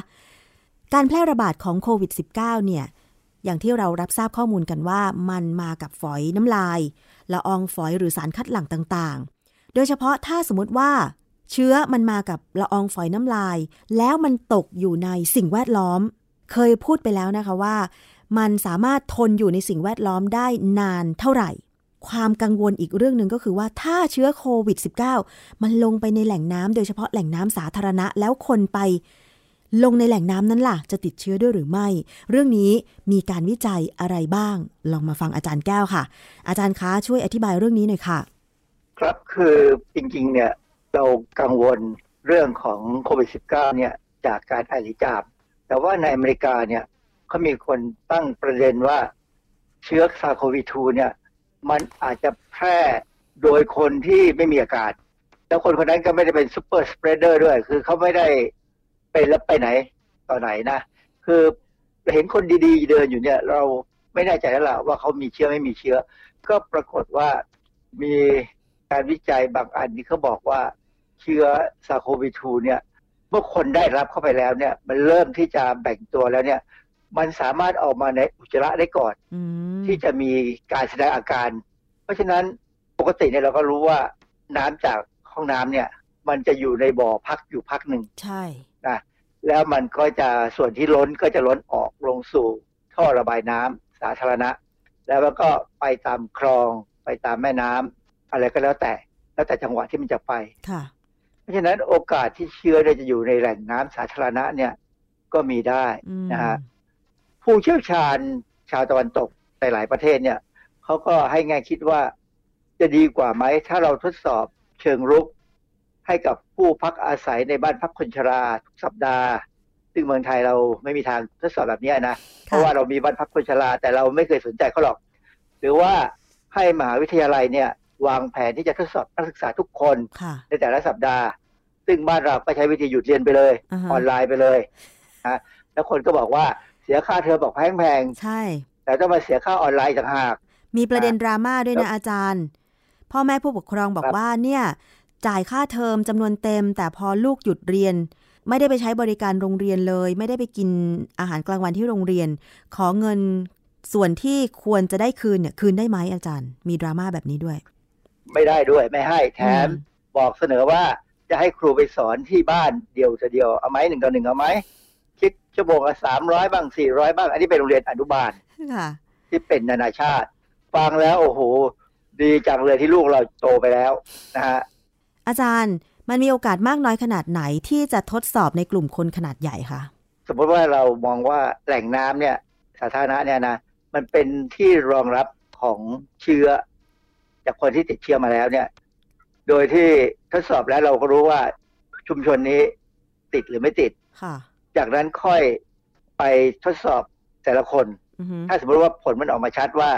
การแพร่ระบาดของโควิด -19 เนี่ยอย่างที่เรารับทราบข้อมูลกันว่ามันมากับฝอยน้ำลายละอองฝอยหรือสารคัดหลั่งต่างๆ โดยเฉพาะถ้าสมมติว่า เชื้อมันมากับละอองฝอยน้ำลาย แล้วมันตกอยู่ในสิ่งแวดล้อม เคยพูดไปแล้วนะคะว่า มันสามารถทนอยู่ในสิ่งแวดล้อมได้นานเท่าไหร่ ความกังวลอีกเรื่องหนึ่งก็คือว่าถ้าเชื้อโควิด -19 มันลงไปในแหล่งน้ำโดยเฉพาะแหล่งน้ำสาธารณะแล้วคนไป ลงในแหล่งน้ำนั้นล่ะ จะติดเชื้อด้วยหรือไม่ เรื่องนี้มีการวิจัยอะไรบ้าง ลองมาฟังอาจารย์แก้วค่ะ อาจารย์คะช่วยอธิบายเรื่องนี้หน่อยค่ะ ครับคือจริงๆเนี่ยเรากังวลเรื่องของโควิด -19 เนี่ยจากการไอหรือจามแต่ว่าในอเมริกาเนี่ย เขามีคนตั้งประเด็นว่าเชื้อ SARS-CoV-2 เนี่ย มันอาจจะแพร่โดยคนที่ไม่มีอาการแล้วคนคนนั้นก็ไม่ได้เป็น super spreader ด้วย คือเขาไม่ได้เป็นแล้วไปไหนต่อไหนนะ คือเห็นคนดีๆ เดินอยู่เนี่ย เราไม่แน่ใจแล้วล่ะว่าเขามีเชื้อไม่มีเชื้อ ก็ปรากฏว่ามีการวิจัยบางอันที่เขาบอกว่าเชื้อ SARS-CoV-2 เนี่ยเมื่อคนได้รับเข้าไปแล้วเนี่ย มันเริ่มที่จะแบ่งตัวแล้วเนี่ย มันสามารถออกมาในอุจจาระได้ก่อนอืมที่จะมีการแสดงอาการ เพราะฉะนั้นปกติเนี่ยเราก็รู้ว่าน้ำจากห้องน้ำเนี่ย มันจะอยู่ในบ่อพักอยู่พักหนึ่งใช่นะแล้วมันก็จะส่วนที่ล้นก็จะล้นออกลงสู่ท่อระบายน้ำสาธารณะ แล้วมันก็ไปตามคลอง ไปตามแม่น้ำอะไรก็แล้วแต่ แล้วแต่จังหวะที่มันจะไปค่ะ เพราะฉะนั้นโอกาสที่เชื้อเนี่ยจะอยู่ในแหล่งน้ำสาธารณะเนี่ยก็มีได้อืมนะฮะ ผู้เชี่ยวชาญชาวตะวันตกในหลายประเทศเนี่ยเขาก็ให้แง่คิดว่าจะดีกว่าไหม ถ้าเราทดสอบเชิงรุกให้กับผู้พักอาศัยในบ้านพักคนชราทุกสัปดาห์ ซึ่งเมืองไทยเราไม่มีทางทดสอบแบบเนี้ยนะ เพราะว่าเรามีบ้านพักคนชรา แต่เราไม่เคยสนใจเขาหรอก หรือว่าให้มหาวิทยาลัยเนี่ยวางแผนที่จะทดสอบนักศึกษาทุกคนค่ะในแต่ละสัปดาห์ ซึ่งบ้านเราก็ใช้วิธีหยุดเรียนไปเลยอ่าฮะออนไลน์ไปเลยนะแล้วคนก็บอกว่าเสียค่าเทอมบอกแพงใช่ๆแต่ต้องมาเสียค่าออนไลน์ต่างหาก มีประเด็นดราม่าด้วยครันะบอาจารย์ พ่อแม่ผู้ปกครองบอกครับว่าเนี่ย จ่ายค่าเทอมจำนวนเต็ม แต่พอลูกหยุดเรียน ไม่ได้ไปใช้บริการโรงเรียนเลย ไม่ได้ไปกินอาหารกลางวันที่โรงเรียน ขอเงินส่วนที่ควรจะได้คืนเนี่ยคืนได้ไหมอาจารย์ มีดราม่าแบบนี้ด้วย ไม่ได้ด้วยไม่ให้แถมอืมบอกเสนอว่าจะให้ครูไปสอนที่บ้านเดียวจะเดียวเอาไหมหนึ่งต่อหนึ่งเอาไหมคิด ชั่วโมงละสามร้อยบ้างสี่ร้อยบ้าง อันนี้เป็นโรงเรียนอนุบาลค่ะที่เป็นนานาชาติ ฟังแล้วโอ้โห ดีจังเลยที่ลูกเราโตไปแล้วนะฮะอาจารย์มันมีโอกาสมากน้อยขนาดไหนที่จะทดสอบในกลุ่มคนขนาดใหญ่คะสมมติว่าเรามองว่าแหล่งน้ำเนี่ย สาธารณะเนี่ยนะมันเป็นที่รองรับของเชื้อ จากคนที่ติดเชื้อมาแล้วเนี่ย โดยที่ทดสอบแล้วเราก็รู้ว่าชุมชนนี้ติดหรือไม่ติดค่ะ จากนั้นค่อยไปทดสอบแต่ละคนอือฮึถ้าสมมติว่าผลมันออกมาชัดว่า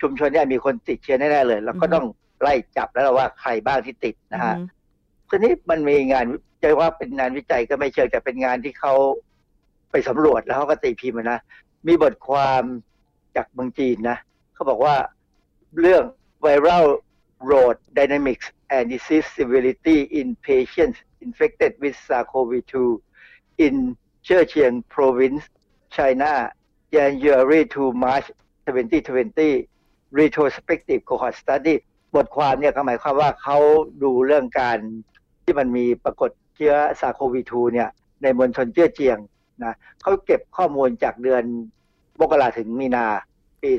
ชุมชนเนี่ยมีคนติดเชื้อแน่ๆเลยเราก็อือฮึต้องไล่จับแล้วล่ะว่าใครบ้างที่ติดนะฮะอือฮึทีนี้มันมีงานจะว่าเป็นงานวิจัยก็ไม่เชิงแต่เป็นงานที่เขาไปสำรวจแล้วเขาก็ตีพิมพ์มานะมีบทความจากเมืองจีนนะเขาบอกว่าเรื่อง viral load dynamics and disease severity in patients infected with SARS-CoV-2 in Zhejiang province China January to March 2020 retrospective cohort study บทความเนี่ยก็หมายความว่าเขาดูเรื่องการที่มันมีปรากฏเชื้อซาโควี2เนี่ยในมณฑลเจี้ยเจียงนะเขาเก็บข้อมูลจากเดือนมกราถึงมีนาปี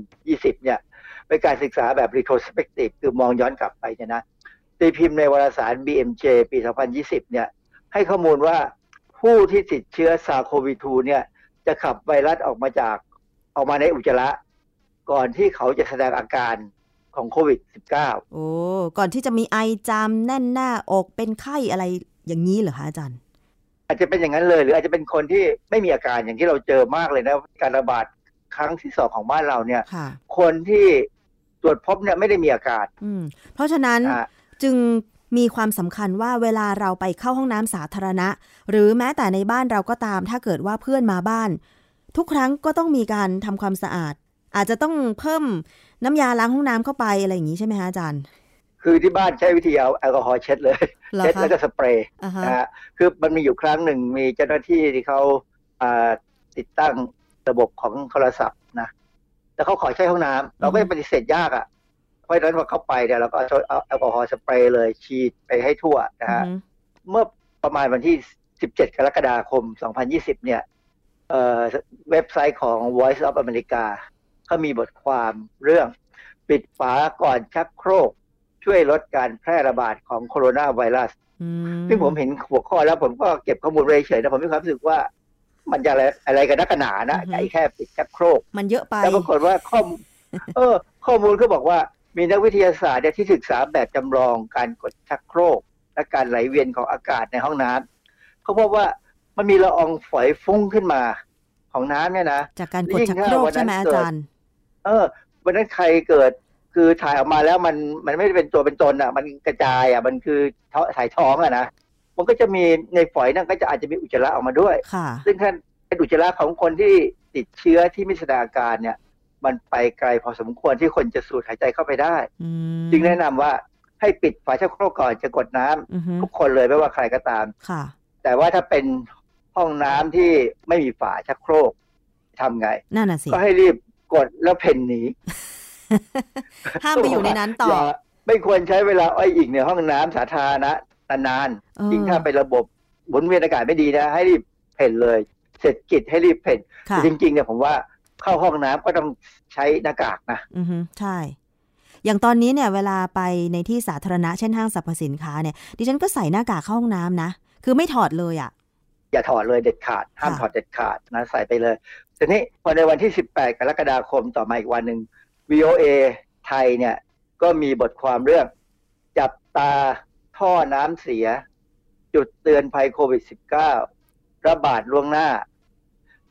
2020 เนี่ยเป็นการศึกษาแบบ retrospective คือมองย้อนกลับไปเนี่ยนะตีพิมพ์ในวารสาร BMJ ปี 2020 เนี่ยให้ข้อมูลว่า ผู้ที่ติดเชื้อซาโควี2เนี่ย จะขับไวรัสออกมาจากออกมาในอุจจาระ ก่อนที่เขาจะแสดงอาการของโควิด -19 โอ้ก่อนที่จะมีไอจามแน่นหน้าอกเป็นไข้อะไรอย่างนี้เหรอคะอาจารย์ อาจจะเป็นอย่างนั้นเลย หรืออาจจะเป็นคนที่ไม่มีอาการอย่างที่เราเจอมากเลยนะ การระบาดครั้งที่สองของบ้านเราเนี่ยค่ะคนที่ตรวจพบเนี่ยไม่ได้มีอาการ อืม เพราะฉะนั้นนะฮะจึง มีความสำคัญว่าเวลาเราไปเข้าห้องน้ำสาธารณะ หรือแม้แต่ในบ้านเราก็ตาม ถ้าเกิดว่าเพื่อนมาบ้าน ทุกครั้งก็ต้องมีการทำความสะอาด อาจจะต้องเพิ่มน้ำยาล้างห้องน้ำเข้าไปอะไรอย่างนี้ใช่ไหมคะอาจารย์ คือที่บ้านใช้วิธีเอาแอลกอฮอล์เช็ดเลยเหรอเช็ดคะแล้วก็สเปรย์อ่าฮะนะฮะคือมันมีอยู่ครั้งหนึ่งมีเจ้าหน้าที่ที่เขาอ่าติดตั้งระบบของโทรศัพท์นะ แต่เขาขอใช้ห้องน้ำเราก็ปฏิเสธยากอะเพ ราะฉะนั้นพอเข้าไปเนี่ยเราก็เอาเอาแอลกอฮอล์สเปรย์เลยฉีดไปให้ทั่วนะฮะอือฮึเมื่อประมาณวันที่ 17 กรกฎาคม 2020 เนี่ยเอ่อเว็บไซต์ของ Voice of America เขามีบทความเรื่องปิดฝาก่อนชักโครก ช่วยลดการแพร่ระบาดของโคโรนาไวรัสอืซึ่งผมเห็นหัวข้อแล้วผมก็เก็บข้อมูลไว้เฉยๆนะผมมีความรู้สึกว่ามันจะอะไรอะไรกันนักกันหนานะไอ้แค่ปิดชักโครก มันเยอะไปแล้วปรากฏว่าข้อมูลเออ ข้อมูลเขาบอกว่า มีนักวิทยาศาสตร์เนี่ยที่ศึกษาแบบจำลองการกดชักโครก และการไหลเวียนของอากาศในห้องน้ำเขาพบว่ามันมีละอองฝอยฟุ้งขึ้นมาของน้ำเนี่ยนะจากการกดชักโครกใช่ไหมอาจารย์ เออ วันนั้นใครเกิดคือถ่ายออกมาแล้วมันมันไม่ได้เป็นตัวเป็นตนอะ มันกระจายอะมันคือท้องถ่ายท้องอะนะมันก็จะมีในฝอยนั่นก็จะอาจจะมีอุจจาระออกมาด้วยค่ะซึ่งท่านเป็นอุจจาระของคนที่ติดเชื้อที่ไม่แสดงอาการเนี่ย มันไปไกลพอสมควรที่คนจะสูดหายใจเข้าไปได้อืมจึงแนะนำว่าให้ปิดฝาชักโครกก่อนจะกดน้ำอือฮึทุกคนเลยไม่ว่าใครก็ตามค่ะ แต่ว่าถ้าเป็นห้องน้ำที่ไม่มีฝาชักโครกทำไงนั่นน่ะสิก็ให้รีบกดแล้วเพ่นหนีห้ามไปอยู่ในนั้นต่อย่าไม่ควรใช้เวลาอ้อยอิงในห้องน้ำสาธารณะนานเออๆยิ่งถ้าเป็นระบบหมุนเวียนอากาศไม่ดีนะ ให้รีบเพ่นเลย เสร็จกิจให้รีบเพ่นค่ะจริงๆเนี่ยผมว่า เข้าห้องน้ำก็ต้องใช้หน้ากากนะ อือฮึใช่ อย่างตอนนี้เนี่ย เวลาไปในที่สาธารณะเช่นห้างสรรพสินค้าเนี่ย ดิฉันก็ใส่หน้ากากเข้าห้องน้ำนะ คือไม่ถอดเลยอะ อย่าถอดเลยเด็ดขาด ห้ามค่ะถอดเด็ดขาดนะใส่ไปเลยทีนี้พอในวันที่ 18 กรกฎาคมต่อมาอีกวันหนึ่ง VOA ไทยเนี่ยก็มีบทความเรื่อง จับตาท่อน้ำเสีย จุดเตือนภัยโควิด -19 ระบาดล่วงหน้า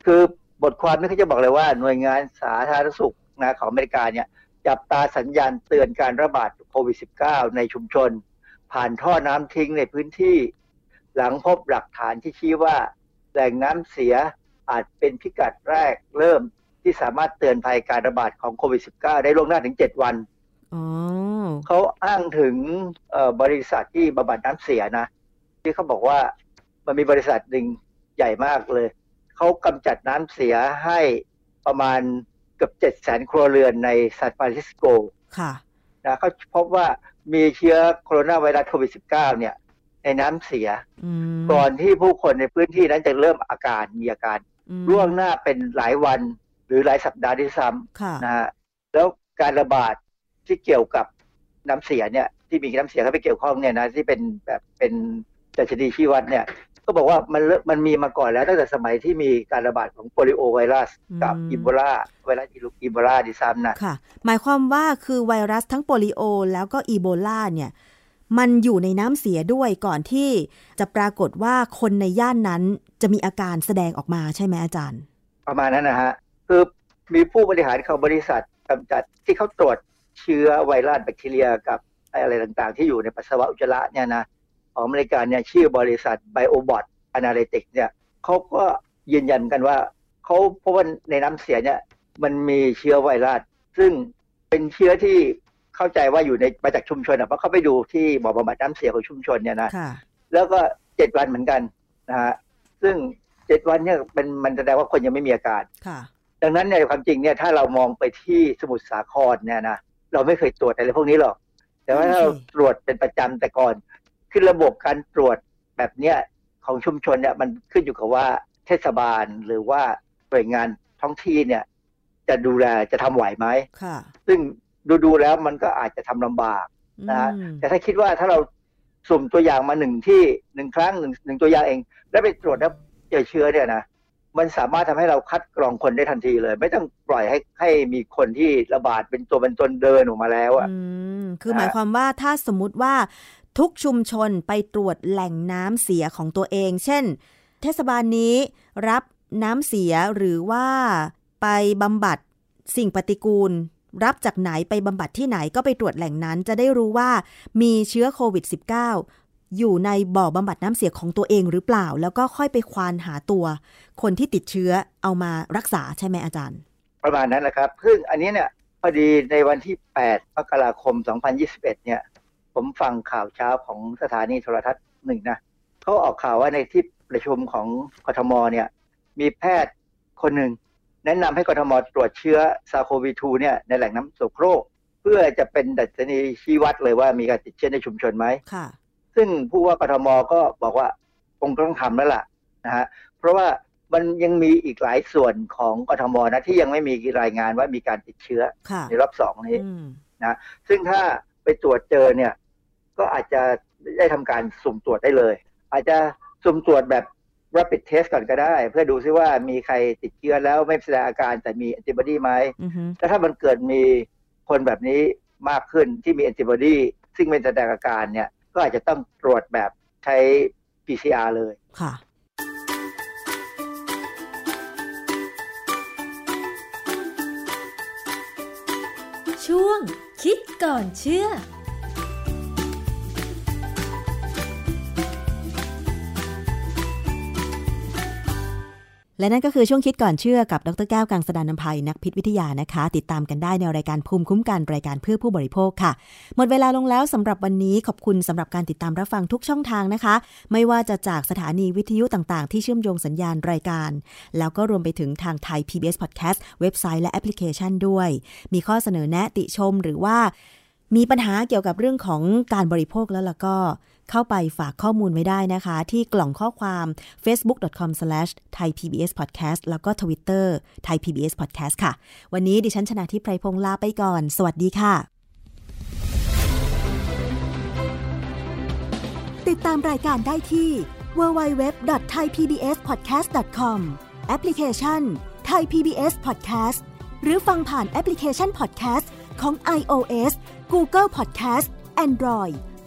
คือ บทความนี้เขาจะบอกเลยว่าหน่วยงานสาธารณสุขนะของอเมริกาเนี่ยจับตาสัญญาณเตือนการระบาดโควิด -19 ในชุมชน ผ่านท่อน้ำทิ้งในพื้นที่ หลังพบหลักฐานที่ชี้ว่า แหล่งน้ำเสียอาจเป็นพิกัดแรกเริ่มที่สามารถเตือนภัยการระบาดของโควิด -19 ได้ล่วงหน้าถึง 7 วันอ๋อเขาอ้างถึงเอ่อบริษัทที่บำบัดน้ำเสียนะ ที่เขาบอกว่ามันมีบริษัทหนึ่งใหญ่มากเลย เขากำจัดน้ำเสียให้ประมาณเกือบเจ็ดแสนครัวเรือนในซานฟรานซิสโกค่ะนะเขาพบว่ามีเชื้อโคโรนาไวรัสโควิด -19 เนี่ย ในน้ำเสียอืมก่อนที่ผู้คนในพื้นที่นั้นจะเริ่มอาการมีอาการอืมล่วงหน้าเป็นหลายวันหรือหลายสัปดาห์ด้วยซ้ค่ะำนะฮะแล้วการระบาดที่เกี่ยวกับน้ำเสียเนี่ยที่มีน้ำเสียเข้าไปเกี่ยวข้องเนี่ยนะที่เป็นแบบเป็นดัชนีชี้วัดเนี่ย ก็บอกว่ามันเริ่มมันมีมาก่อนแล้วตั้งแต่สมัยที่มีการระบาดของโปลิโอไวรัส กับอืมอีโบลาไวรัสอีโบลาดิซ้ำนะค่ะ หมายความว่าคือไวรัสทั้งโปลิโอ แล้วก็อีโบลาเนี่ยมันอยู่ในน้ำเสียด้วยก่อนที่จะปรากฏว่าคนในย่านนั้นจะมีอาการแสดงออกมาใช่ไหมอาจารย์ ประมาณนั้นนะฮะคือมีผู้บริหารของบริษัทกำจัดที่เขาตรวจเชื้อไวรัสแบคทีเรียกับอะไรต่างๆ ที่อยู่ในปัสสาวะอุจจาระเนี่ยนะ ของอเมริกาเนี่ยชื่อบริษัท BioBot Analytics เนี่ยเขาก็ยืนยันกันว่าเขาพบว่าในน้ำเสียเนี่ยมันมีเชื้อไวรัส ซึ่งเป็นเชื้อที่เข้าใจว่าอยู่ในมาจากชุมชนอะเพราะเขาไปดูที่บ่อบำบัดน้ำเสียของชุมชนเนี่ยนะค่ะแล้วก็เจ็ดวันเหมือนกันนะฮะซึ่งเจ็ดวันเนี่ยเป็นมันแสดงว่าคนยังไม่มีอาการค่ะดังนั้นเนี่ยความจริงเนี่ยถ้าเรามองไปที่สมุทรสาครเนี่ยนะเราไม่เคยตรวจอะไรพวกนี้หรอก แต่ว่าถ้าเราโอเคตรวจเป็นประจำแต่ก่อน คือระบบการตรวจแบบเนี้ยของชุมชนเนี่ยมันขึ้นอยู่กับว่าเทศบาลหรือว่าหน่วยงานท้องที่เนี่ย จะดูแลจะทำไหวไหมค่ะซึ่งดูดูๆแล้วมันก็อาจจะทำลำบากนะฮะอืมแต่ถ้าคิดว่าถ้าเราสุ่มตัวอย่างมาหนึ่งที่หนึ่งครั้งหนึ่งหนึ่งตัวอย่างเอง แล้วไปตรวจแล้วเจอเชื้อเนี่ยนะมันสามารถทำให้เราคัดกรองคนได้ทันทีเลย ไม่ต้องปล่อยให้ให้มีคนที่ระบาดเป็นตัวเป็นตนเดินออกมาแล้วอะอืมคือนะหมายความว่าถ้าสมมุติว่า ทุกชุมชนไปตรวจแหล่งน้ำเสียของตัวเอง เช่น เทศบาลนี้รับน้ำเสียหรือว่าไปบำบัดสิ่งปฏิกูล รับจากไหนไปบำบัดที่ไหนก็ไปตรวจแหล่งนั้น จะได้รู้ว่ามีเชื้อโควิด -19 อยู่ในบ่อบำบัดน้ำเสียของตัวเองหรือเปล่า แล้วก็ค่อยไปควานหาตัว คนที่ติดเชื้อเอามารักษาใช่ไหมอาจารย์ ประมาณนั้นแหละครับซึ่งอันนี้เนี่ยพอดีในวันที่ 8 มกราคม 2021 เนี่ย ผมฟังข่าวเช้าของสถานีโทรทัศน์หนึ่งนะเขาออกข่าวว่าในที่ประชุมของกทมเนี่ย มีแพทย์คนหนึ่งแนะนำให้กทมตรวจเชื้อซาโควี2เนี่ยในแหล่งน้ำโสโครก เพื่อจะเป็นดัชนีชี้วัดเลยว่ามีการติดเชื้อในชุมชนไหมค่ะ ซึ่งผู้ว่ากทมก็บอกว่าคงต้องทำแล้วล่ะนะฮะเพราะว่ามันยังมีอีกหลายส่วนของกทมนะที่ยังไม่มีรายงานว่ามีการติดเชื้อค่ะในรอบสองนี้อืมซึ่งถ้าไปตรวจเจอเนี่ย ก็อาจจะได้ทำการสุ่มตรวจได้เลย อาจจะสุ่มตรวจแบบ rapid test ก่อนก็ได้ เพื่อดูซิว่ามีใครติดเชื้อแล้วไม่แสดงอาการแต่มี antibody ไหมอือฮึแล้วถ้ามันเกิดมีคนแบบนี้มากขึ้นที่มี antibody ซึ่งไม่แสดงอาการเนี่ย ก็อาจจะต้องตรวจแบบใช้ PCR เลยค่ะช่วงคิดก่อนเชื่อ และนั่นก็คือช่วงคิดก่อนเชื่อกับดรแก้วกังสดานนภัยนักพิษวิทยานะคะ ติดตามกันได้ในรายการภูมิคุ้มกันรายการเพื่อผู้บริโภคค่ะ หมดเวลาลงแล้วสำหรับวันนี้ขอบคุณสำหรับการติดตามรับฟังทุกช่องทางนะคะ ไม่ว่าจะจากสถานีวิทยุต่างๆ ที่เชื่อมโยงสัญญาณรายการ แล้วก็รวมไปถึงทางไทย PBS Podcast เว็บไซต์และแอปพลิเคชันด้วย มีข้อเสนอแนะติชมหรือว่ามีปัญหาเกี่ยวกับเรื่องของการบริโภคแล้วล่ะก็ เข้าไปฝากข้อมูลไว้ได้นะคะ ที่กล่องข้อความ facebook.com/thaipbspodcast แล้วก็ Twitter thaipbspodcast ค่ะ วันนี้ดิฉันชนะทิพไพรพงษ์ลาไปก่อน สวัสดีค่ะ ติดตามรายการได้ที่ www.thaipbspodcast.com แอปพลิเคชัน Thai PBS Podcast หรือฟังผ่านแอปพลิเคชัน Podcast ของ iOS Google Podcast Android